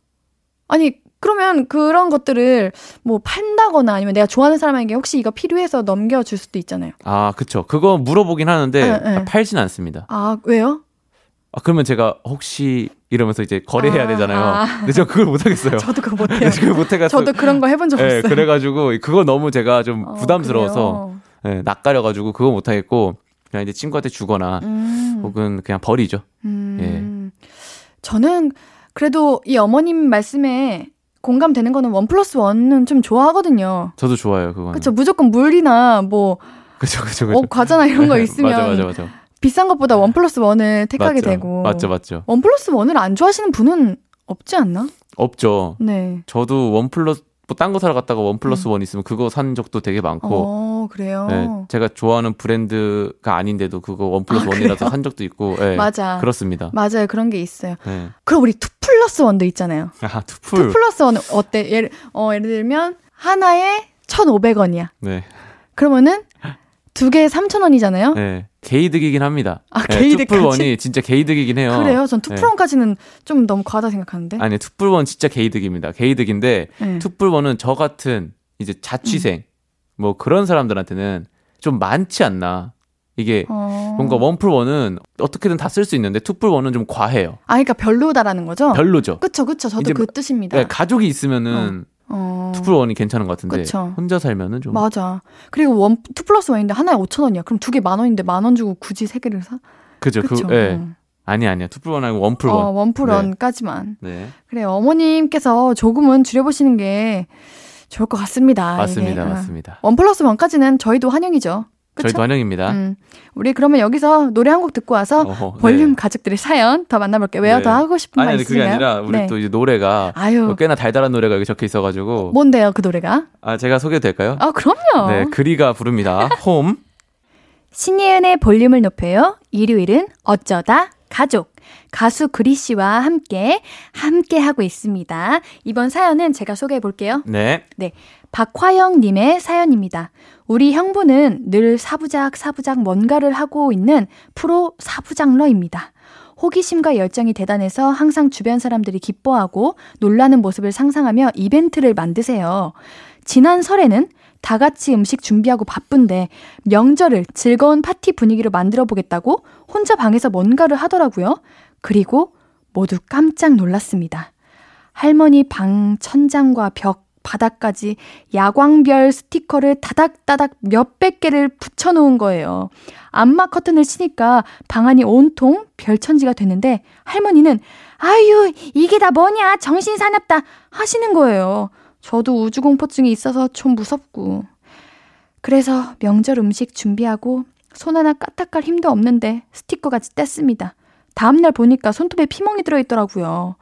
아니, 그러면 그런 것들을 뭐 판다거나 아니면 내가 좋아하는 사람에게 혹시 이거 필요해서 넘겨줄 수도 있잖아요. 아, 그쵸. 그거 물어보긴 하는데 네, 네. 팔진 않습니다. 아, 왜요? 아, 그러면 제가 혹시 이러면서 이제 거래해야 아, 되잖아요. 아. 근데 저 그걸 못 하겠어요. 저도 그거 못 해요. 그걸 못 해가지고. 저도 그런 거 해본 적 네, 없어요. 그래 가지고 그거 너무 제가 좀 어, 부담스러워서 네, 낯가려 가지고 그거 못 하겠고 그냥 이제 친구한테 주거나 음. 혹은 그냥 버리죠. 음. 예. 저는 그래도 이 어머님 말씀에 공감되는 거는 one plus one은 좀 좋아하거든요. 저도 좋아요, 그거. 그렇죠. 무조건 물이나 뭐 그쵸, 그쵸, 그쵸. 어, 과자나 이런 거 있으면 맞아, 맞아, 맞아. 비싼 것보다 one plus one을 택하게 맞죠. 되고. 맞죠, 맞죠. one plus one을 안 좋아하시는 분은 없지 않나? 없죠. 네. 저도 one plus 뭐 딴 거 사러 갔다가 one plus one 있으면 그거 산 적도 되게 많고. 어, 그래요? 네, 제가 좋아하는 브랜드가 아닌데도 그거 one plus 아, one이라서 산 적도 있고. 네, 맞아. 그렇습니다. 맞아요. 그런 게 있어요. 네. 그럼 우리 two plus one도 있잖아요. 아, 투플. two plus one은 어때? 예를, 어, 예를 들면 하나에 1,500원이야. 네. 그러면은 두 개에 3,000원이잖아요? 네. 게이득이긴 합니다. 아, 네, 게이득. 투플원이 진짜 게이득이긴 해요. 그래요? 전 투플원까지는 네. 좀 너무 과하다 생각하는데. 아니, 투플원 진짜 게이득입니다. 게이득인데, 네. 투플원은 저 같은 이제 자취생, 음. 뭐 그런 사람들한테는 좀 많지 않나. 이게 어... 뭔가 원플원은 어떻게든 다 쓸 수 있는데 투플원은 좀 과해요. 아, 그러니까 별로다라는 거죠? 별로죠. 그쵸, 그쵸. 저도 그 뜻입니다. 네, 가족이 있으면은 어. 어. two plus one이 괜찮은 것 같은데 그쵸. 혼자 살면은 좀 맞아. 그리고 one, two plus one인데 하나에 5천 원이야. 그럼 두 개 만 원인데 만 원 주고 굳이 세 개를 사? 그죠. 그 예. 네. 아니 아니야. 투플원 아니고 원플원. 어, 원플 원까지만. 네. 네. 그래 어머님께서 조금은 줄여보시는 게 좋을 것 같습니다. 맞습니다, 이게. 맞습니다. one plus one까지는 저희도 환영이죠. 그쵸? 저희도 환영입니다. 음. 우리 그러면 여기서 노래 한 곡 듣고 와서 어허, 볼륨 네. 가족들의 사연 더 만나볼게요. 왜요? 네. 더 하고 싶은 아니, 말 아니, 있으세요? 그게 아니라 우리 네. 또 이제 노래가 아유. 뭐 꽤나 달달한 노래가 여기 적혀 있어가지고 뭔데요, 그 노래가? 아 제가 소개도 될까요? 아 그럼요. 네, 그리가 부릅니다. 홈. 신예은의 볼륨을 높여요. 일요일은 어쩌다 가족. 가수 그리 씨와 함께 함께 하고 있습니다. 이번 사연은 제가 소개해 볼게요. 네. 네. 박화영 님의 사연입니다. 우리 형부는 늘 사부작 사부작 뭔가를 하고 있는 프로 사부장러입니다. 호기심과 열정이 대단해서 항상 주변 사람들이 기뻐하고 놀라는 모습을 상상하며 이벤트를 만드세요. 지난 설에는 다 같이 음식 준비하고 바쁜데 명절을 즐거운 파티 분위기로 만들어 보겠다고 혼자 방에서 뭔가를 하더라고요. 그리고 모두 깜짝 놀랐습니다. 할머니 방 천장과 벽, 바닥까지 야광별 스티커를 다닥다닥 몇백 개를 붙여놓은 거예요. 안마 커튼을 치니까 방 안이 온통 별천지가 됐는데 할머니는 아유 이게 다 뭐냐 정신 사납다 하시는 거예요. 저도 우주공포증이 있어서 좀 무섭고. 그래서 명절 음식 준비하고 손 하나 까딱할 힘도 없는데 스티커같이 뗐습니다. 다음날 보니까 손톱에 피멍이 들어있더라고요.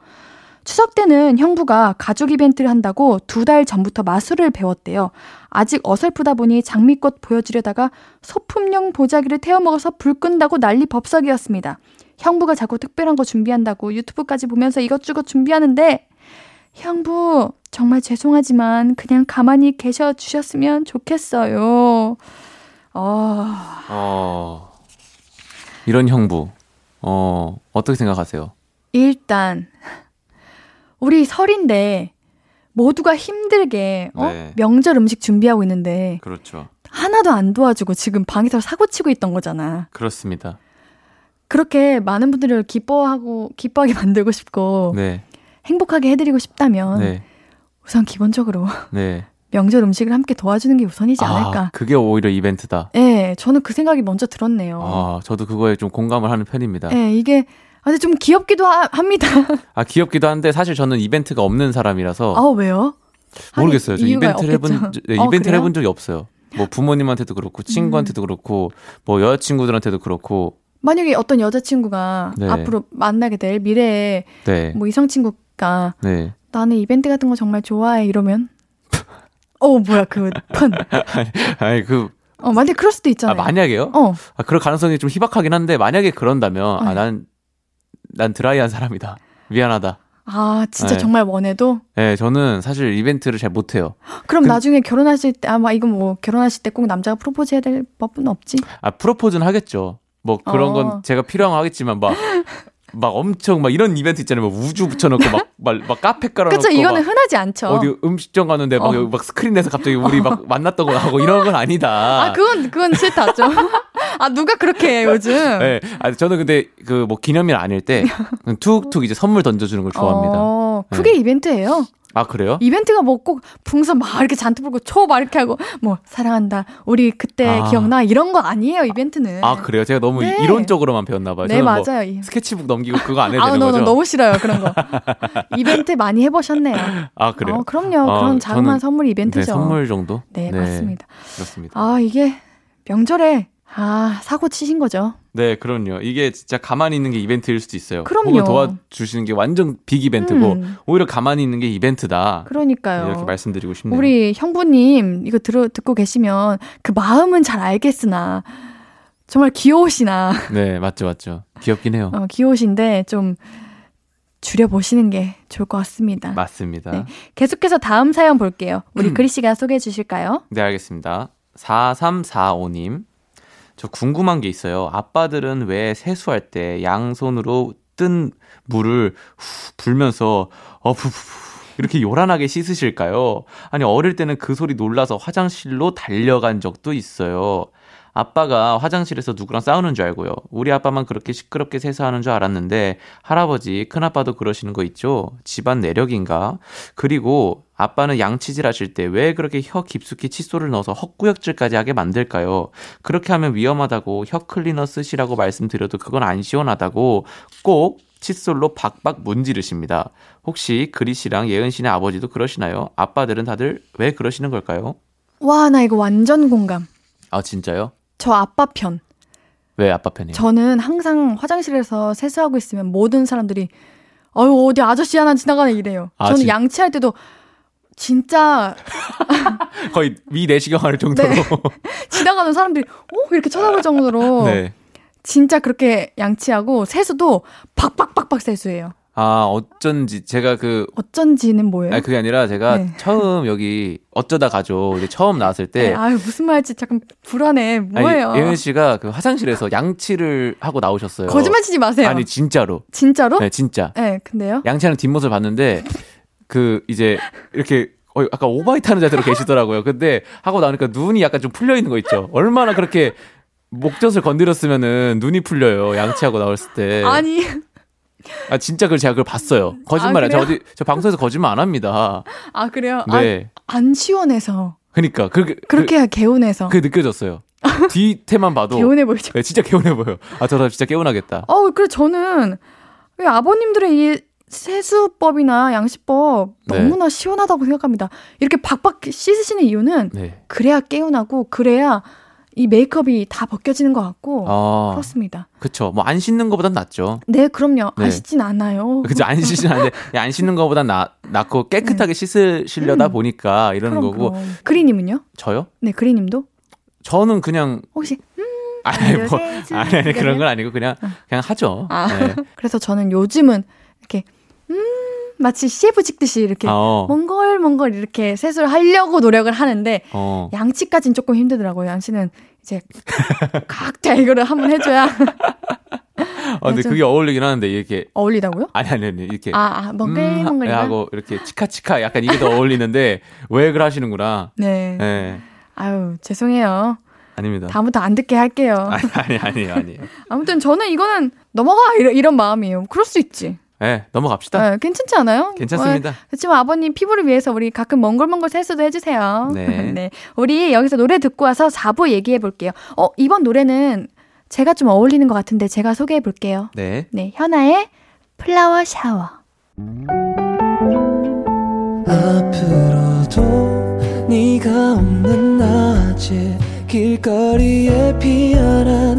추석 때는 형부가 가족 이벤트를 한다고 두 달 전부터 마술을 배웠대요. 아직 어설프다 보니 장미꽃 보여주려다가 소품용 보자기를 태워 먹어서 불 끈다고 난리 법석이었습니다. 형부가 자꾸 특별한 거 준비한다고 유튜브까지 보면서 이것저것 준비하는데 형부 정말 죄송하지만 그냥 가만히 계셔 주셨으면 좋겠어요. 어. 어. 이런 형부. 어, 어떻게 생각하세요? 일단 우리 설인데 모두가 힘들게 어? 네. 명절 음식 준비하고 있는데 그렇죠. 하나도 안 도와주고 지금 방에서 사고 치고 있던 거잖아. 그렇습니다. 그렇게 많은 분들을 기뻐하고 기뻐하게 만들고 싶고 네. 행복하게 해드리고 싶다면 네. 우선 기본적으로 네. 명절 음식을 함께 도와주는 게 우선이지 아, 않을까. 아, 그게 오히려 이벤트다. 네, 저는 그 생각이 먼저 들었네요. 아, 저도 그거에 좀 공감을 하는 편입니다. 네, 이게 아, 근데 좀 귀엽기도 하, 합니다. 아, 귀엽기도 한데 사실 저는 이벤트가 없는 사람이라서. 아, 왜요? 모르겠어요. 저 이벤트를 해본, 네, 어, 이벤트를 해본 적이 없어요. 뭐 부모님한테도 그렇고, 친구한테도 음. 그렇고, 뭐 여자친구들한테도 그렇고. 만약에 어떤 여자친구가 네. 앞으로 만나게 될 미래에 네. 뭐 이성 친구가 네. 나는 이벤트 같은 거 정말 좋아해 이러면 어 뭐야 그 펀. 아니, 아니 그 어, 만약에 그럴 수도 있잖아요. 아, 만약에요? 어. 아, 그럴 가능성이 좀 희박하긴 한데, 만약에 그런다면, 아, 난, 난 드라이한 사람이다. 미안하다. 아, 진짜 네. 정말 원해도? 네, 저는 사실 이벤트를 잘 못해요. 그럼 그, 나중에 결혼하실 때, 아마 이거 뭐, 결혼하실 때 꼭 남자가 프로포즈 해야 될 법은 없지? 아, 프로포즈는 하겠죠. 뭐 그런 어. 건 제가 필요하겠지만 막, 막 엄청 막 이런 이벤트 있잖아요. 막 우주 붙여놓고 막, 막, 막 카페 깔아놓고. 그쵸, 이거는 흔하지 않죠. 어디 음식점 가는데 막, 어. 막 스크린에서 갑자기 우리 막 만났던 거 하고 이런 건 아니다. 아, 그건, 그건 싫다, 죠 아, 누가 그렇게 해, 요즘? 네. 아, 저는 근데 그 뭐 기념일 아닐 때 툭툭 이제 선물 던져주는 걸 좋아합니다. 어, 그게 네. 이벤트예요. 아 그래요? 이벤트가 뭐 꼭 풍선 막 이렇게 잔뜩 불고 초 막 이렇게 하고 뭐 사랑한다 우리 그때 아. 기억나 이런 거 아니에요 이벤트는. 아 그래요? 제가 너무 네. 이론적으로만 배웠나 봐요. 네뭐 맞아요. 뭐 스케치북 넘기고 그거 안 해도 되는 아, 거죠? 너무 싫어요 그런 거. 이벤트 많이 해보셨네요. 아 그래요? 어, 그럼요. 어, 그런 자그마한 선물 이벤트죠. 네, 선물 정도? 네, 네 맞습니다. 그렇습니다. 아 이게 명절에 아, 사고 치신 거죠. 네, 그럼요. 이게 진짜 가만히 있는 게 이벤트일 수도 있어요. 그럼요. 혹은 도와주시는 게 완전 빅 이벤트고, 음. 오히려 가만히 있는 게 이벤트다. 그러니까요. 이렇게 말씀드리고 싶네요. 우리 형부님, 이거 들어, 듣고 계시면 그 마음은 잘 알겠으나, 정말 귀여우시나. 네, 맞죠, 맞죠. 귀엽긴 해요. 어, 귀여우신데, 좀, 줄여보시는 게 좋을 것 같습니다. 맞습니다. 네. 계속해서 다음 사연 볼게요. 우리 그리 씨가 소개해 주실까요? 네, 알겠습니다. 4345님. 저 궁금한 게 있어요. 아빠들은 왜 세수할 때 양손으로 뜬 물을 후 불면서 어부부 이렇게 요란하게 씻으실까요? 아니 어릴 때는 그 소리 놀라서 화장실로 달려간 적도 있어요. 아빠가 화장실에서 누구랑 싸우는 줄 알고요. 우리 아빠만 그렇게 시끄럽게 세수하는 줄 알았는데 할아버지, 큰아빠도 그러시는 거 있죠? 집안 내력인가? 그리고 아빠는 양치질 하실 때 왜 그렇게 혀 깊숙이 칫솔을 넣어서 헛구역질까지 하게 만들까요? 그렇게 하면 위험하다고 혀 클리너 쓰시라고 말씀드려도 그건 안 시원하다고 꼭 칫솔로 박박 문지르십니다. 혹시 그리 씨랑 예은 씨네 아버지도 그러시나요? 아빠들은 다들 왜 그러시는 걸까요? 와, 나 이거 완전 공감. 아, 진짜요? 저 아빠 편. 왜 아빠 편이에요? 저는 항상 화장실에서 세수하고 있으면 모든 사람들이 어유 어디 아저씨 하나 지나가네 이래요. 아, 저는 진... 양치할 때도 진짜 거의 위 내시경 할 정도로 네. 지나가는 사람들이 어 이렇게 쳐다볼 정도로 네. 진짜 그렇게 양치하고 세수도 박박박박 세수해요. 아, 어쩐지 제가 그 어쩐지는 뭐예요? 아니 그게 아니라 제가 네. 처음 여기 어쩌다 가죠. 이제 처음 나왔을 때 네, 아유 무슨 말인지 잠깐 불안해. 뭐예요? 예은 씨가 그 화장실에서 양치를 하고 나오셨어요. 거짓말 치지 마세요. 아니 진짜로. 진짜로? 네, 진짜. 네, 근데요? 양치하는 뒷모습을 봤는데 그 이제 이렇게 어, 아까 오바이트 하는 자세로 계시더라고요. 근데 하고 나니까 눈이 약간 좀 풀려 있는 거 있죠. 얼마나 그렇게 목젖을 건드렸으면은 눈이 풀려요. 양치하고 나왔을 때. 아니. 아 진짜 그걸 제가 그걸 봤어요. 거짓말이야. 아, 저 어디 저 방송에서 거짓말 안 합니다. 아 그래요? 네. 아, 안 시원해서. 그러니까 그렇게 그렇게 그, 개운해서. 그게 느껴졌어요. 뒤태만 봐도 개운해 보이죠. 네, 진짜 개운해 보여. 아 저도 진짜 개운하겠다. 어, 그래 저는 아버님들의 이 세수법이나 양식법 네. 너무나 네. 시원하다고 생각합니다. 이렇게 박박 씻으시는 이유는 네. 그래야 개운하고 그래야 이 메이크업이 다 벗겨지는 것 같고 어, 그렇습니다. 그렇죠. 뭐 안 씻는 것보단 낫죠. 네, 그럼요. 네. 안 씻진 않아요. 그렇죠. 안 씻진 않는데 안 씻는 것보단 나, 낫고 깨끗하게 네. 씻으시려다 음. 보니까 이러는 그럼, 거고. 그럼. 그리님은요? 저요? 네, 그리님도? 저는 그냥 혹시 음, 아니 뭐 아니, 아니 그런 건 아니고 그냥 어. 그냥 하죠. 아, 네. 그래서 저는 요즘은 이렇게 음 마치 CF 찍듯이 이렇게 어. 몽골몽골 이렇게 세수를 하려고 노력을 하는데 어. 양치까지는 조금 힘들더라고요. 양치는 이제 각자 이거를 한번 해줘야. 아, 근데 그게 어울리긴 하는데 이렇게 어울리다고요? 아니 아니 아니 이렇게 아, 아 멍글멍글 음, 하고 이렇게 치카치카 약간 이게 더 어울리는데 왜 그걸 하시는구나. 네. 네. 아유 죄송해요. 아닙니다. 다음부터 안 듣게 할게요. 아니 아니 아니 아니. 아무튼 저는 이거는 넘어가 이런, 이런 마음이에요. 그럴 수 있지. 네, 넘어갑시다. 네, 괜찮지 않아요? 괜찮습니다. 어, 그렇지만 아버님 피부를 위해서 우리 가끔 멍글멍글 세수도 해주세요. 네. 네. 우리 여기서 노래 듣고 와서 4부 얘기해 볼게요. 어, 이번 노래는 제가 좀 어울리는 것 같은데 제가 소개해 볼게요. 네. 네, 현아의 플라워 샤워. 앞으로도 네가 없는 낮에 길거리에 피어난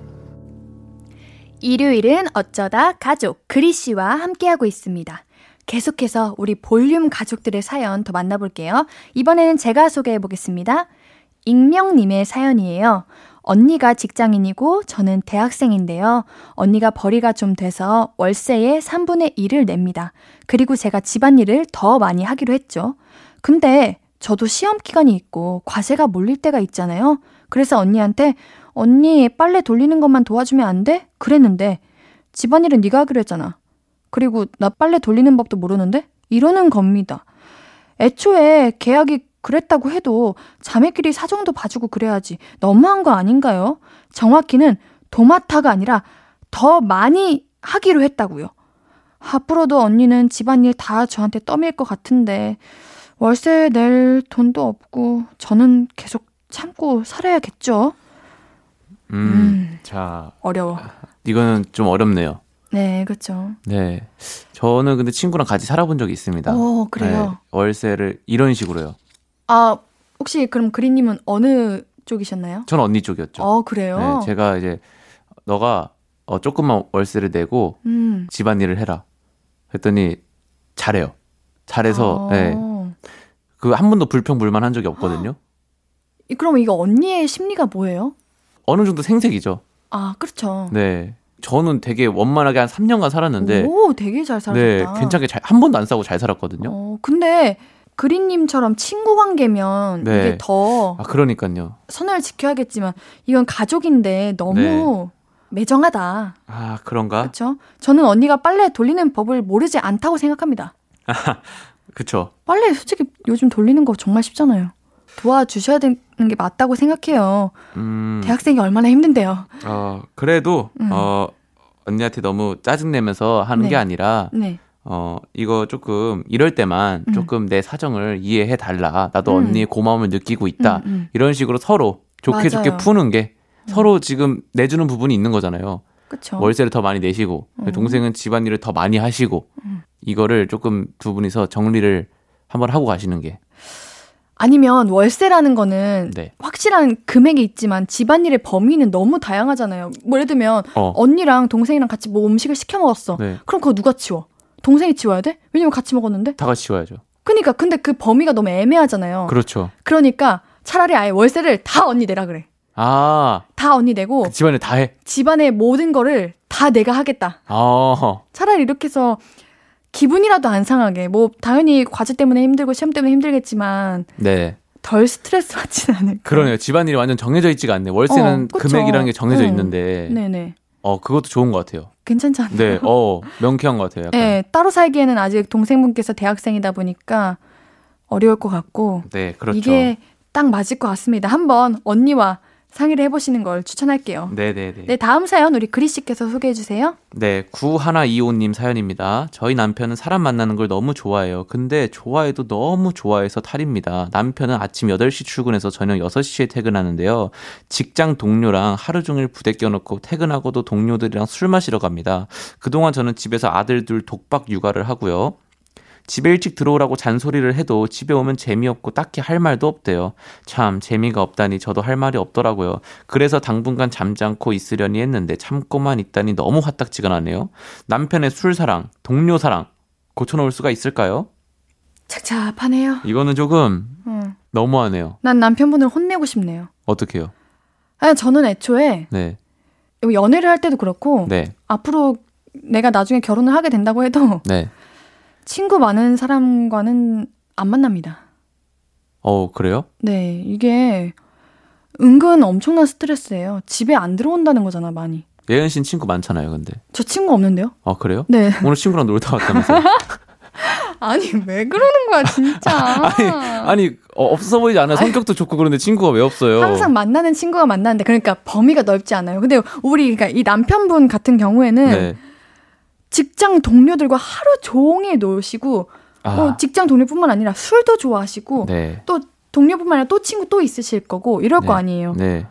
일요일은 어쩌다 가족 그리 씨와 함께하고 있습니다. 계속해서 우리 볼륨 가족들의 사연 더 만나볼게요. 이번에는 제가 소개해 보겠습니다. 익명님의 사연이에요. 언니가 직장인이고 저는 대학생인데요. 언니가 벌이가 좀 돼서 월세의 3분의 1을 냅니다. 그리고 제가 집안일을 더 많이 하기로 했죠. 근데 저도 시험 기간이 있고 과제가 몰릴 때가 있잖아요. 그래서 언니한테 언니 빨래 돌리는 것만 도와주면 안 돼? 그랬는데 집안일은 네가 하기로 했잖아. 그리고 나 빨래 돌리는 법도 모르는데? 이러는 겁니다. 애초에 계약이 그랬다고 해도 자매끼리 사정도 봐주고 그래야지 너무한 거 아닌가요? 정확히는 도맡아가 아니라 더 많이 하기로 했다고요. 앞으로도 언니는 집안일 다 저한테 떠밀 것 같은데 월세 낼 돈도 없고 저는 계속 참고 살아야겠죠? 음, 음, 자. 어려워. 이거는 좀 어렵네요. 네, 그렇죠. 네. 저는 근데 친구랑 같이 살아본 적이 있습니다. 어, 그래요? 네, 월세를 이런 식으로요. 아, 혹시 그럼 그린 님은 어느 쪽이셨나요? 전 언니 쪽이었죠. 어, 그래요? 네, 제가 이제 너가 어, 조금만 월세를 내고 음. 집안일을 해라. 했더니 잘해요. 잘해서, 아. 네. 그한 번도 불평불만 한 적이 없거든요. 그럼 이거 언니의 심리가 뭐예요? 어느 정도 생색이죠. 아, 그렇죠. 네. 저는 되게 원만하게 한 3년간 살았는데. 오, 되게 잘 살았다. 네, 괜찮게 잘, 한 번도 안 싸고 잘 살았거든요. 어, 근데 그린님처럼 친구 관계면 네. 이게 더. 아, 그러니까요. 선을 지켜야겠지만, 이건 가족인데 너무 네. 매정하다. 아, 그런가? 그렇죠. 저는 언니가 빨래 돌리는 법을 모르지 않다고 생각합니다. 그쵸. 빨래 솔직히 요즘 돌리는 거 정말 쉽잖아요. 도와주셔야 되는 게 맞다고 생각해요. 음. 대학생이 얼마나 힘든데요. 어, 그래도, 음. 어, 언니한테 너무 짜증내면서 하는 네. 게 아니라, 네. 어, 이거 조금, 이럴 때만 음. 조금 내 사정을 이해해 달라. 나도 음. 언니의 고마움을 느끼고 있다. 음, 음. 이런 식으로 서로 좋게 맞아요. 좋게 푸는 게 서로 지금 내주는 부분이 있는 거잖아요. 그쵸. 월세를 더 많이 내시고, 동생은 집안일을 더 많이 하시고, 이거를 조금 두 분이서 정리를 한번 하고 가시는 게 아니면 월세라는 거는 네. 확실한 금액이 있지만 집안일의 범위는 너무 다양하잖아요. 뭐 예를 들면 어. 언니랑 동생이랑 같이 뭐 음식을 시켜 먹었어. 네. 그럼 그거 누가 치워? 동생이 치워야 돼? 왜냐면 같이 먹었는데. 다 같이 치워야죠. 그러니까 근데 그 범위가 너무 애매하잖아요. 그렇죠. 그러니까 차라리 아예 월세를 다 언니 내라 그래. 아. 다 언니 내고 그 집안에 다 해. 집안의 모든 거를 다 내가 하겠다. 아. 차라리 이렇게 해서 기분이라도 안 상하게 뭐 당연히 과제 때문에 힘들고 시험 때문에 힘들겠지만 네. 덜 스트레스 받지는 않을까. 그러네요. 집안일이 완전 정해져 있지가 않네. 월세는 어, 금액이라는 게 정해져 응. 있는데. 네네. 어, 그것도 좋은 것 같아요. 괜찮지 않나요? 네, 어, 명쾌한 것 같아요. 약간. 네, 따로 살기에는 아직 동생분께서 대학생이다 보니까 어려울 것 같고. 네, 그렇죠. 이게 딱 맞을 것 같습니다. 한번 언니와 상의를 해보시는 걸 추천할게요. 네네네. 네, 다음 사연 우리 그리 씨께서 소개해 주세요. 네, 9125님 사연입니다. 저희 남편은 사람 만나는 걸 너무 좋아해요. 근데 좋아해도 너무 좋아해서 탈입니다. 남편은 아침 8시 출근해서 저녁 6시에 퇴근하는데요. 직장 동료랑 하루 종일 부대 껴놓고 퇴근하고도 동료들이랑 술 마시러 갑니다. 그동안 저는 집에서 아들 둘 독박 육아를 하고요. 집에 일찍 들어오라고 잔소리를 해도 집에 오면 재미없고 딱히 할 말도 없대요. 참 재미가 없다니 저도 할 말이 없더라고요. 그래서 당분간 잠잠고 있으려니 했는데 참고만 있다니 너무 화딱지근하네요. 남편의 술 사랑, 동료 사랑 고쳐놓을 수가 있을까요? 착잡하네요. 이거는 조금 음. 너무하네요. 난 남편분을 혼내고 싶네요. 어떻게요? 아니 저는 애초에 네. 연애를 할 때도 그렇고 네. 앞으로 내가 나중에 결혼을 하게 된다고 해도 네. 친구 많은 사람과는 안 만납니다. 어, 그래요? 네, 이게 은근 엄청난 스트레스예요. 집에 안 들어온다는 거잖아, 많이. 예은 씨는 친구 많잖아요, 근데. 저 친구 없는데요? 아, 그래요? 네. 오늘 친구랑 놀다 왔다면서요? 아니, 왜 그러는 거야, 진짜. 아니, 아니, 어, 없어 보이지 않아요. 성격도 좋고 그런데 친구가 왜 없어요? 항상 만나는 친구가 만나는데, 그러니까 범위가 넓지 않아요. 근데 우리, 그러니까 이 남편분 같은 경우에는 네. 직장 동료들과 하루 종일 노시고 아. 뭐 직장 동료뿐만 아니라 술도 좋아하시고 네. 또 동료뿐만 아니라 또 친구 또 있으실 거고 이럴 네. 거 아니에요. 네.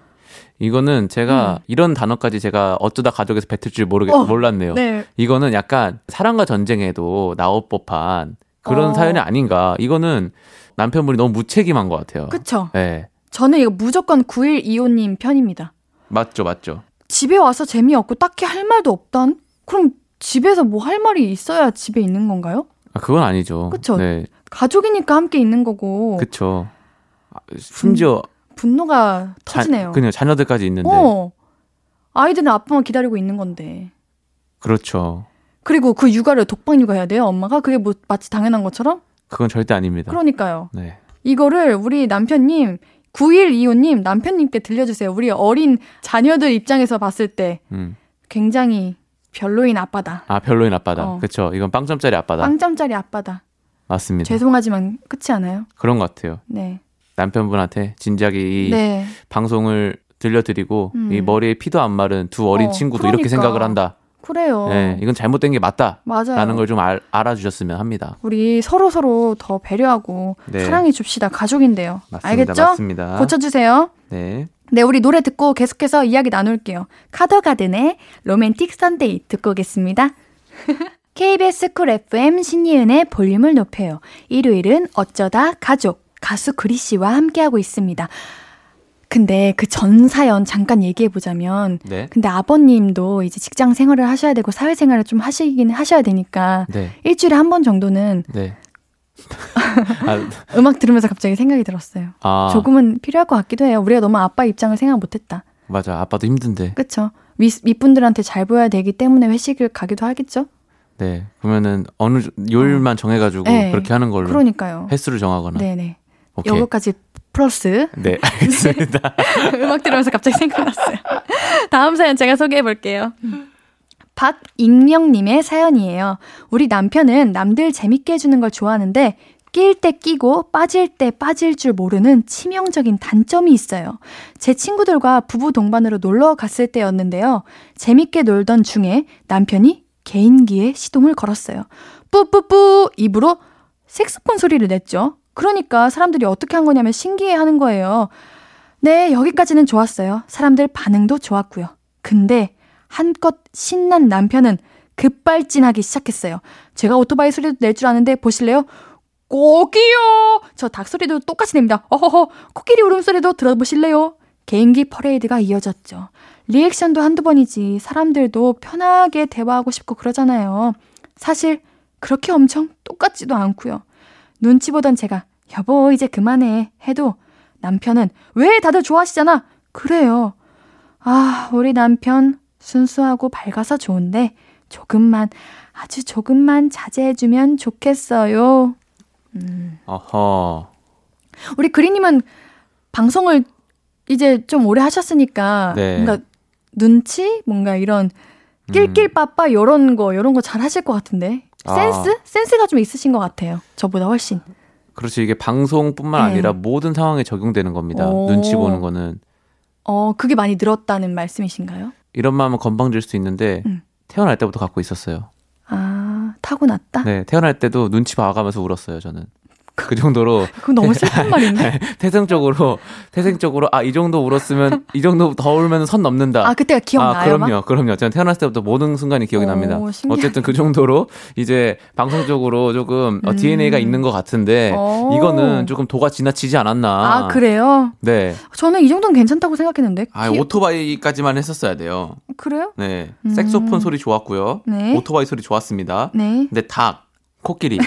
이거는 제가 음. 이런 단어까지 제가 어쩌다 가족에서 뱉을 줄 모르겠 어, 몰랐네요. 네. 이거는 약간 사랑과 전쟁에도 나올 법한 그런 어. 사연이 아닌가. 이거는 남편분이 너무 무책임한 것 같아요. 그쵸. 네. 저는 이거 무조건 9125님 편입니다. 맞죠, 맞죠. 집에 와서 재미없고 딱히 할 말도 없단? 그럼 집에서 뭐 할 말이 있어야 집에 있는 건가요? 아, 그건 아니죠. 그쵸. 네. 가족이니까 함께 있는 거고. 그쵸. 아, 심지어. 분, 노가 터지네요. 그냥 자녀들까지 있는데. 어. 아이들은 아빠만 기다리고 있는 건데. 그렇죠. 그리고 그 육아를 독방 육아해야 돼요, 엄마가? 그게 뭐 마치 당연한 것처럼? 그건 절대 아닙니다. 그러니까요. 네. 이거를 우리 남편님 9125님 남편님께 들려주세요. 우리 어린 자녀들 입장에서 봤을 때 음. 굉장히 별로인 아빠다. 아, 별로인 아빠다. 어. 그쵸. 이건 빵점짜리 아빠다. 빵점짜리 아빠다. 맞습니다. 죄송하지만 끝이 않아요? 그런 것 같아요. 네. 남편분한테 진지하게 이 네. 방송을 들려드리고 음. 이 머리에 피도 안 마른 두 어린 어, 친구도 그러니까. 이렇게 생각을 한다. 그래요. 네, 이건 잘못된 게 맞다. 맞아요. 라는 걸 좀 알아주셨으면 합니다. 우리 서로 서로 더 배려하고 네. 사랑해 줍시다. 가족인데요. 맞습니다. 알겠죠? 맞습니다. 고쳐주세요. 네. 네, 우리 노래 듣고 계속해서 이야기 나눌게요. 카더가든의 Romantic Sunday 듣고 오겠습니다. KBS 쿨 FM 신예은의 볼륨을 높여요. 일요일은 어쩌다 가족, 가수 그리 씨와 함께하고 있습니다. 근데 그 전 사연 잠깐 얘기해 보자면, 네. 근데 아버님도 이제 직장 생활을 하셔야 되고 사회 생활을 좀 하시긴 하셔야 되니까 네. 일주일에 한 번 정도는 네. 아, 음악 들으면서 갑자기 생각이 들었어요. 아. 조금은 필요할 것 같기도 해요. 우리가 너무 아빠 입장을 생각 못했다. 맞아, 아빠도 힘든데. 그렇죠. 윗분들한테 잘 보여야 되기 때문에 회식을 가기도 하겠죠. 네, 그러면은 어느 요일만 어. 정해가지고 네. 그렇게 하는 걸로. 그러니까요. 횟수를 정하거나. 네네. 오케이. 요거까지 플러스. 네, 알겠습니다. 음악 들으면서 갑자기 생각났어요. 다음 사연 제가 소개해 볼게요. 박익명님의 사연이에요. 우리 남편은 남들 재밌게 해주는 걸 좋아하는데 낄때 끼고 빠질 때 빠질 줄 모르는 치명적인 단점이 있어요. 제 친구들과 부부 동반으로 놀러 갔을 때였는데요. 재밌게 놀던 중에 남편이 개인기에 시동을 걸었어요. 뿌뿌뿌 입으로 색소폰 소리를 냈죠. 그러니까 사람들이 어떻게 한 거냐면 신기해 하는 거예요. 네, 여기까지는 좋았어요. 사람들 반응도 좋았고요. 근데 한껏 신난 남편은 급발진하기 시작했어요. 제가 오토바이 소리도 낼 줄 아는데 보실래요? 꼭이요! 저 닭소리도 똑같이 냅니다. 어허허, 코끼리 울음소리도 들어보실래요? 개인기 퍼레이드가 이어졌죠. 리액션도 한두 번이지 사람들도 편하게 대화하고 싶고 그러잖아요. 사실 그렇게 엄청 똑같지도 않고요. 눈치 보던 제가 여보 이제 그만해 해도 남편은 왜 다들 좋아하시잖아. 그래요. 아 우리 남편 순수하고 밝아서 좋은데 조금만 아주 조금만 자제해주면 좋겠어요. 음. 어허. 우리 그리님은 방송을 이제 좀 오래 하셨으니까 네. 뭔가 눈치 뭔가 이런 낄낄빠빠 음. 이런 거 이런 거 잘 하실 것 같은데 아. 센스 센스가 좀 있으신 것 같아요. 저보다 훨씬. 그렇지 이게 방송뿐만 네. 아니라 모든 상황에 적용되는 겁니다. 오. 눈치 보는 거는 어, 그게 많이 늘었다는 말씀이신가요? 이런 마음은 건방질 수 있는데 음. 태어날 때부터 갖고 있었어요. 아, 타고났다? 네, 태어날 때도 눈치 봐가면서 울었어요, 저는. 그 정도로. 그건 너무 슬픈 말인데. 태생적으로 태생적으로 아 이 정도 울었으면 이 정도 더 울면 선 넘는다. 아 그때가 기억나요? 아, 그럼요, 막? 그럼요. 저는 태어났을 때부터 모든 순간이 기억이 오, 납니다. 신기하다. 어쨌든 그 정도로 이제 방송적으로 조금 어, 음. DNA가 있는 것 같은데 오. 이거는 조금 도가 지나치지 않았나. 아 그래요? 네. 저는 이 정도는 괜찮다고 생각했는데. 아 기... 오토바이까지만 했었어야 돼요. 그래요? 네. 음. 색소폰 소리 좋았고요. 네. 오토바이 소리 좋았습니다. 네. 근데 닭 코끼리.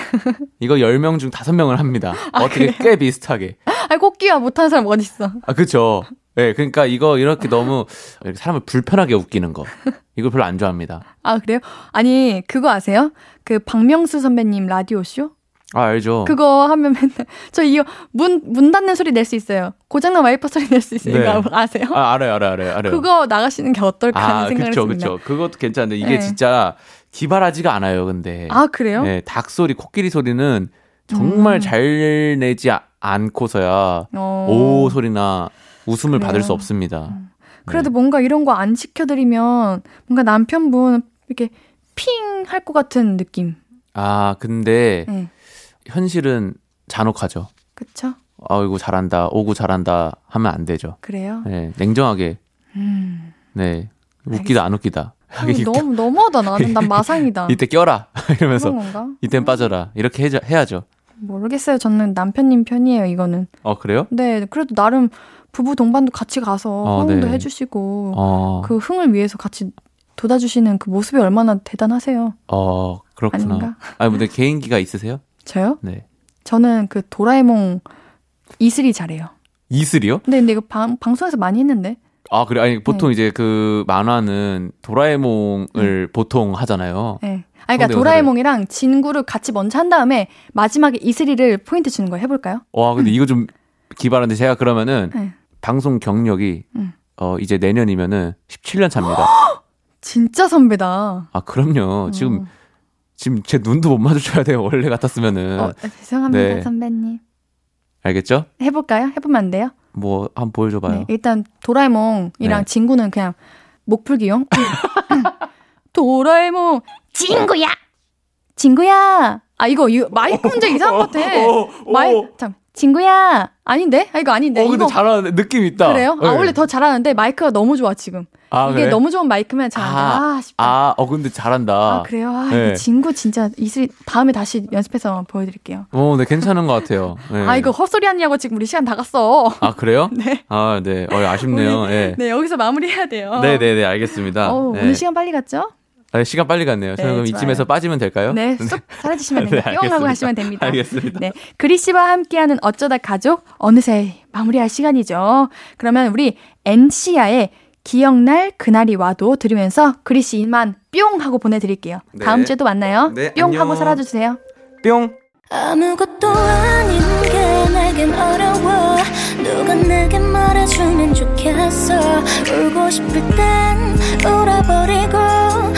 이거 10명 중 5명을 합니다. 아, 어떻게 그래요? 꽤 비슷하게. 아, 코끼리야 못하는 사람 어딨어. 아, 그쵸. 예, 네, 그러니까 이거 이렇게 너무 사람을 불편하게 웃기는 거. 이걸 별로 안 좋아합니다. 아, 그래요? 아니, 그거 아세요? 그 박명수 선배님 라디오쇼? 아, 알죠. 그거 하면 맨날, 저 이거 문, 문 닫는 소리 낼 수 있어요. 고장난 와이퍼 소리 낼 수 있어요. 네. 이거 아세요? 아, 알아요, 알아요, 알아요. 알아요. 그거 나가시는 게 어떨까 하는 아, 생각을 그쵸, 했습니다. 그쵸, 그쵸. 그것도 괜찮은데 이게 네. 진짜 기발하지가 않아요, 근데. 아, 그래요? 네, 닭 소리, 코끼리 소리는 정말 음. 잘 내지 않고서야 어. 오 소리나 웃음을 그래요. 받을 수 없습니다. 음. 그래도 네. 뭔가 이런 거 안 시켜드리면 뭔가 남편분 이렇게 핑 할 것 같은 느낌. 아, 근데 네. 현실은 잔혹하죠. 그쵸? 아이고 잘한다, 오구 잘한다 하면 안 되죠. 그래요? 네, 냉정하게. 음. 네, 웃기다 안 웃기다. 어, 너무 너무하다 나는 난 마상이다. 이때 껴라 이러면서 이땐 빠져라 이렇게 해자, 해야죠. 모르겠어요. 저는 남편님 편이에요. 이거는. 어 그래요? 네, 그래도 나름 부부 동반도 같이 가서 어, 호응도 네. 해주시고 어. 그 흥을 위해서 같이 돋아주시는 그 모습이 얼마나 대단하세요. 어 그렇구나. 아닌가? 아니 근데 개인기가 있으세요? 저요? 네. 저는 그 도라에몽 이슬이 잘해요. 이슬이요? 네, 근데 이거 방, 방송에서 많이 했는데. 아, 그래. 아니, 보통 네. 이제 그 만화는 도라에몽을 네. 보통 하잖아요. 네. 아, 그러니까 도라에몽이랑 진구를 같이 먼저 한 다음에 마지막에 이슬이를 포인트 주는 거 해볼까요? 와, 근데 음. 이거 좀 기발한데 제가 그러면은 네. 방송 경력이 음. 어, 이제 내년이면은 17년 차입니다. 진짜 선배다. 아, 그럼요. 어. 지금 지금 제 눈도 못 마주쳐야 돼요. 원래 같았으면은. 어, 죄송합니다, 네. 선배님. 알겠죠? 해볼까요? 해보면 안 돼요? 뭐, 한번 보여줘봐요. 네, 일단, 도라에몽이랑 네. 친구는 그냥 목풀기용. 도라에몽, 친구야! 친구야! 아, 이거, 이거 마이크 혼자 이상한 것 같아. 마이, 참, 친구야! 아닌데? 아, 이거 아닌데. 어, 근데 이거... 잘하는데, 느낌 있다. 그래요? 아, 네. 아, 원래 더 잘하는데, 마이크가 너무 좋아, 지금. 아, 이게 그래? 너무 좋은 마이크면 잘한다. 아, 싶다. 아, 어, 근데 잘한다. 아, 그래요? 아, 네. 친구 진짜 이슬이 다음에 다시 연습해서 보여드릴게요. 어, 네, 괜찮은 것 같아요. 네. 아, 이거 헛소리 아니냐고 지금 우리 시간 다 갔어. 아, 그래요? 네. 아, 네. 어, 아쉽네요. 네. 네, 여기서 마무리해야 돼요. 네 네네, 네, 네, 알겠습니다. 어, 네. 오늘 시간 빨리 갔죠? 아, 시간 빨리 갔네요. 저는 네, 그럼 이쯤에서 빠지면 될까요? 네, 쏙 사라지시면 됩니다. 네, 뿅 하고 하시면 됩니다. 알겠습니다. 네, 그리 씨와 함께하는 어쩌다 가족 어느새 마무리할 시간이죠. 그러면 우리 엔시아의 기억날 그날이 와도 들으면서 그리 씨 이만 뿅 하고 보내드릴게요. 네. 다음 주에도 만나요. 네, 뿅 안녕. 하고 사라져주세요. 뿅. 아무것도 아닌 게 내겐 어려워 누가 내게 말해주면 좋겠어 울고 싶을 땐 울어버리고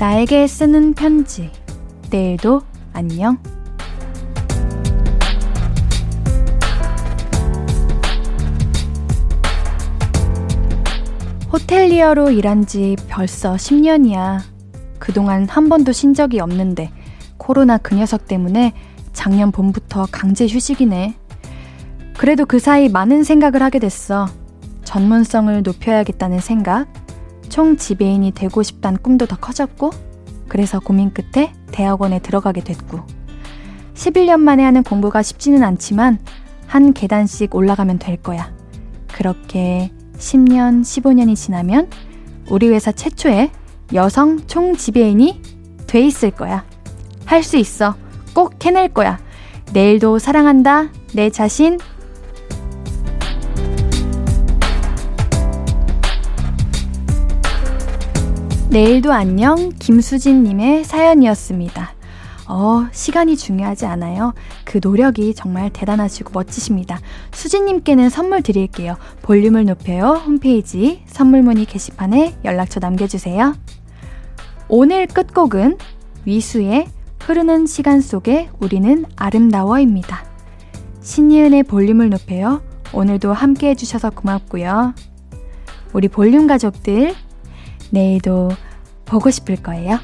나에게 쓰는 편지. 내일도 안녕. 호텔리어로 일한 지 벌써 10년이야. 그동안 한 번도 쉰 적이 없는데 코로나 그 녀석 때문에 작년 봄부터 강제 휴식이네. 그래도 그 사이 많은 생각을 하게 됐어. 전문성을 높여야겠다는 생각, 총 지배인이 되고 싶단 꿈도 더 커졌고, 그래서 고민 끝에 대학원에 들어가게 됐고, 11년 만에 하는 공부가 쉽지는 않지만, 한 계단씩 올라가면 될 거야. 그렇게 10년, 15년이 지나면 우리 회사 최초의 여성 총 지배인이 돼 있을 거야. 할 수 있어. 꼭 해낼 거야. 내일도 사랑한다. 내 자신. 내일도 안녕. 김수진님의 사연이었습니다. 어, 시간이 중요하지 않아요. 그 노력이 정말 대단하시고 멋지십니다. 수진님께는 선물 드릴게요. 볼륨을 높여요. 홈페이지 선물 문의 게시판에 연락처 남겨주세요. 오늘 끝곡은 위수의 흐르는 시간 속에 우리는 아름다워입니다. 신예은의 볼륨을 높여요. 오늘도 함께 해주셔서 고맙고요. 우리 볼륨 가족들, 내일도 보고 싶을 거예요.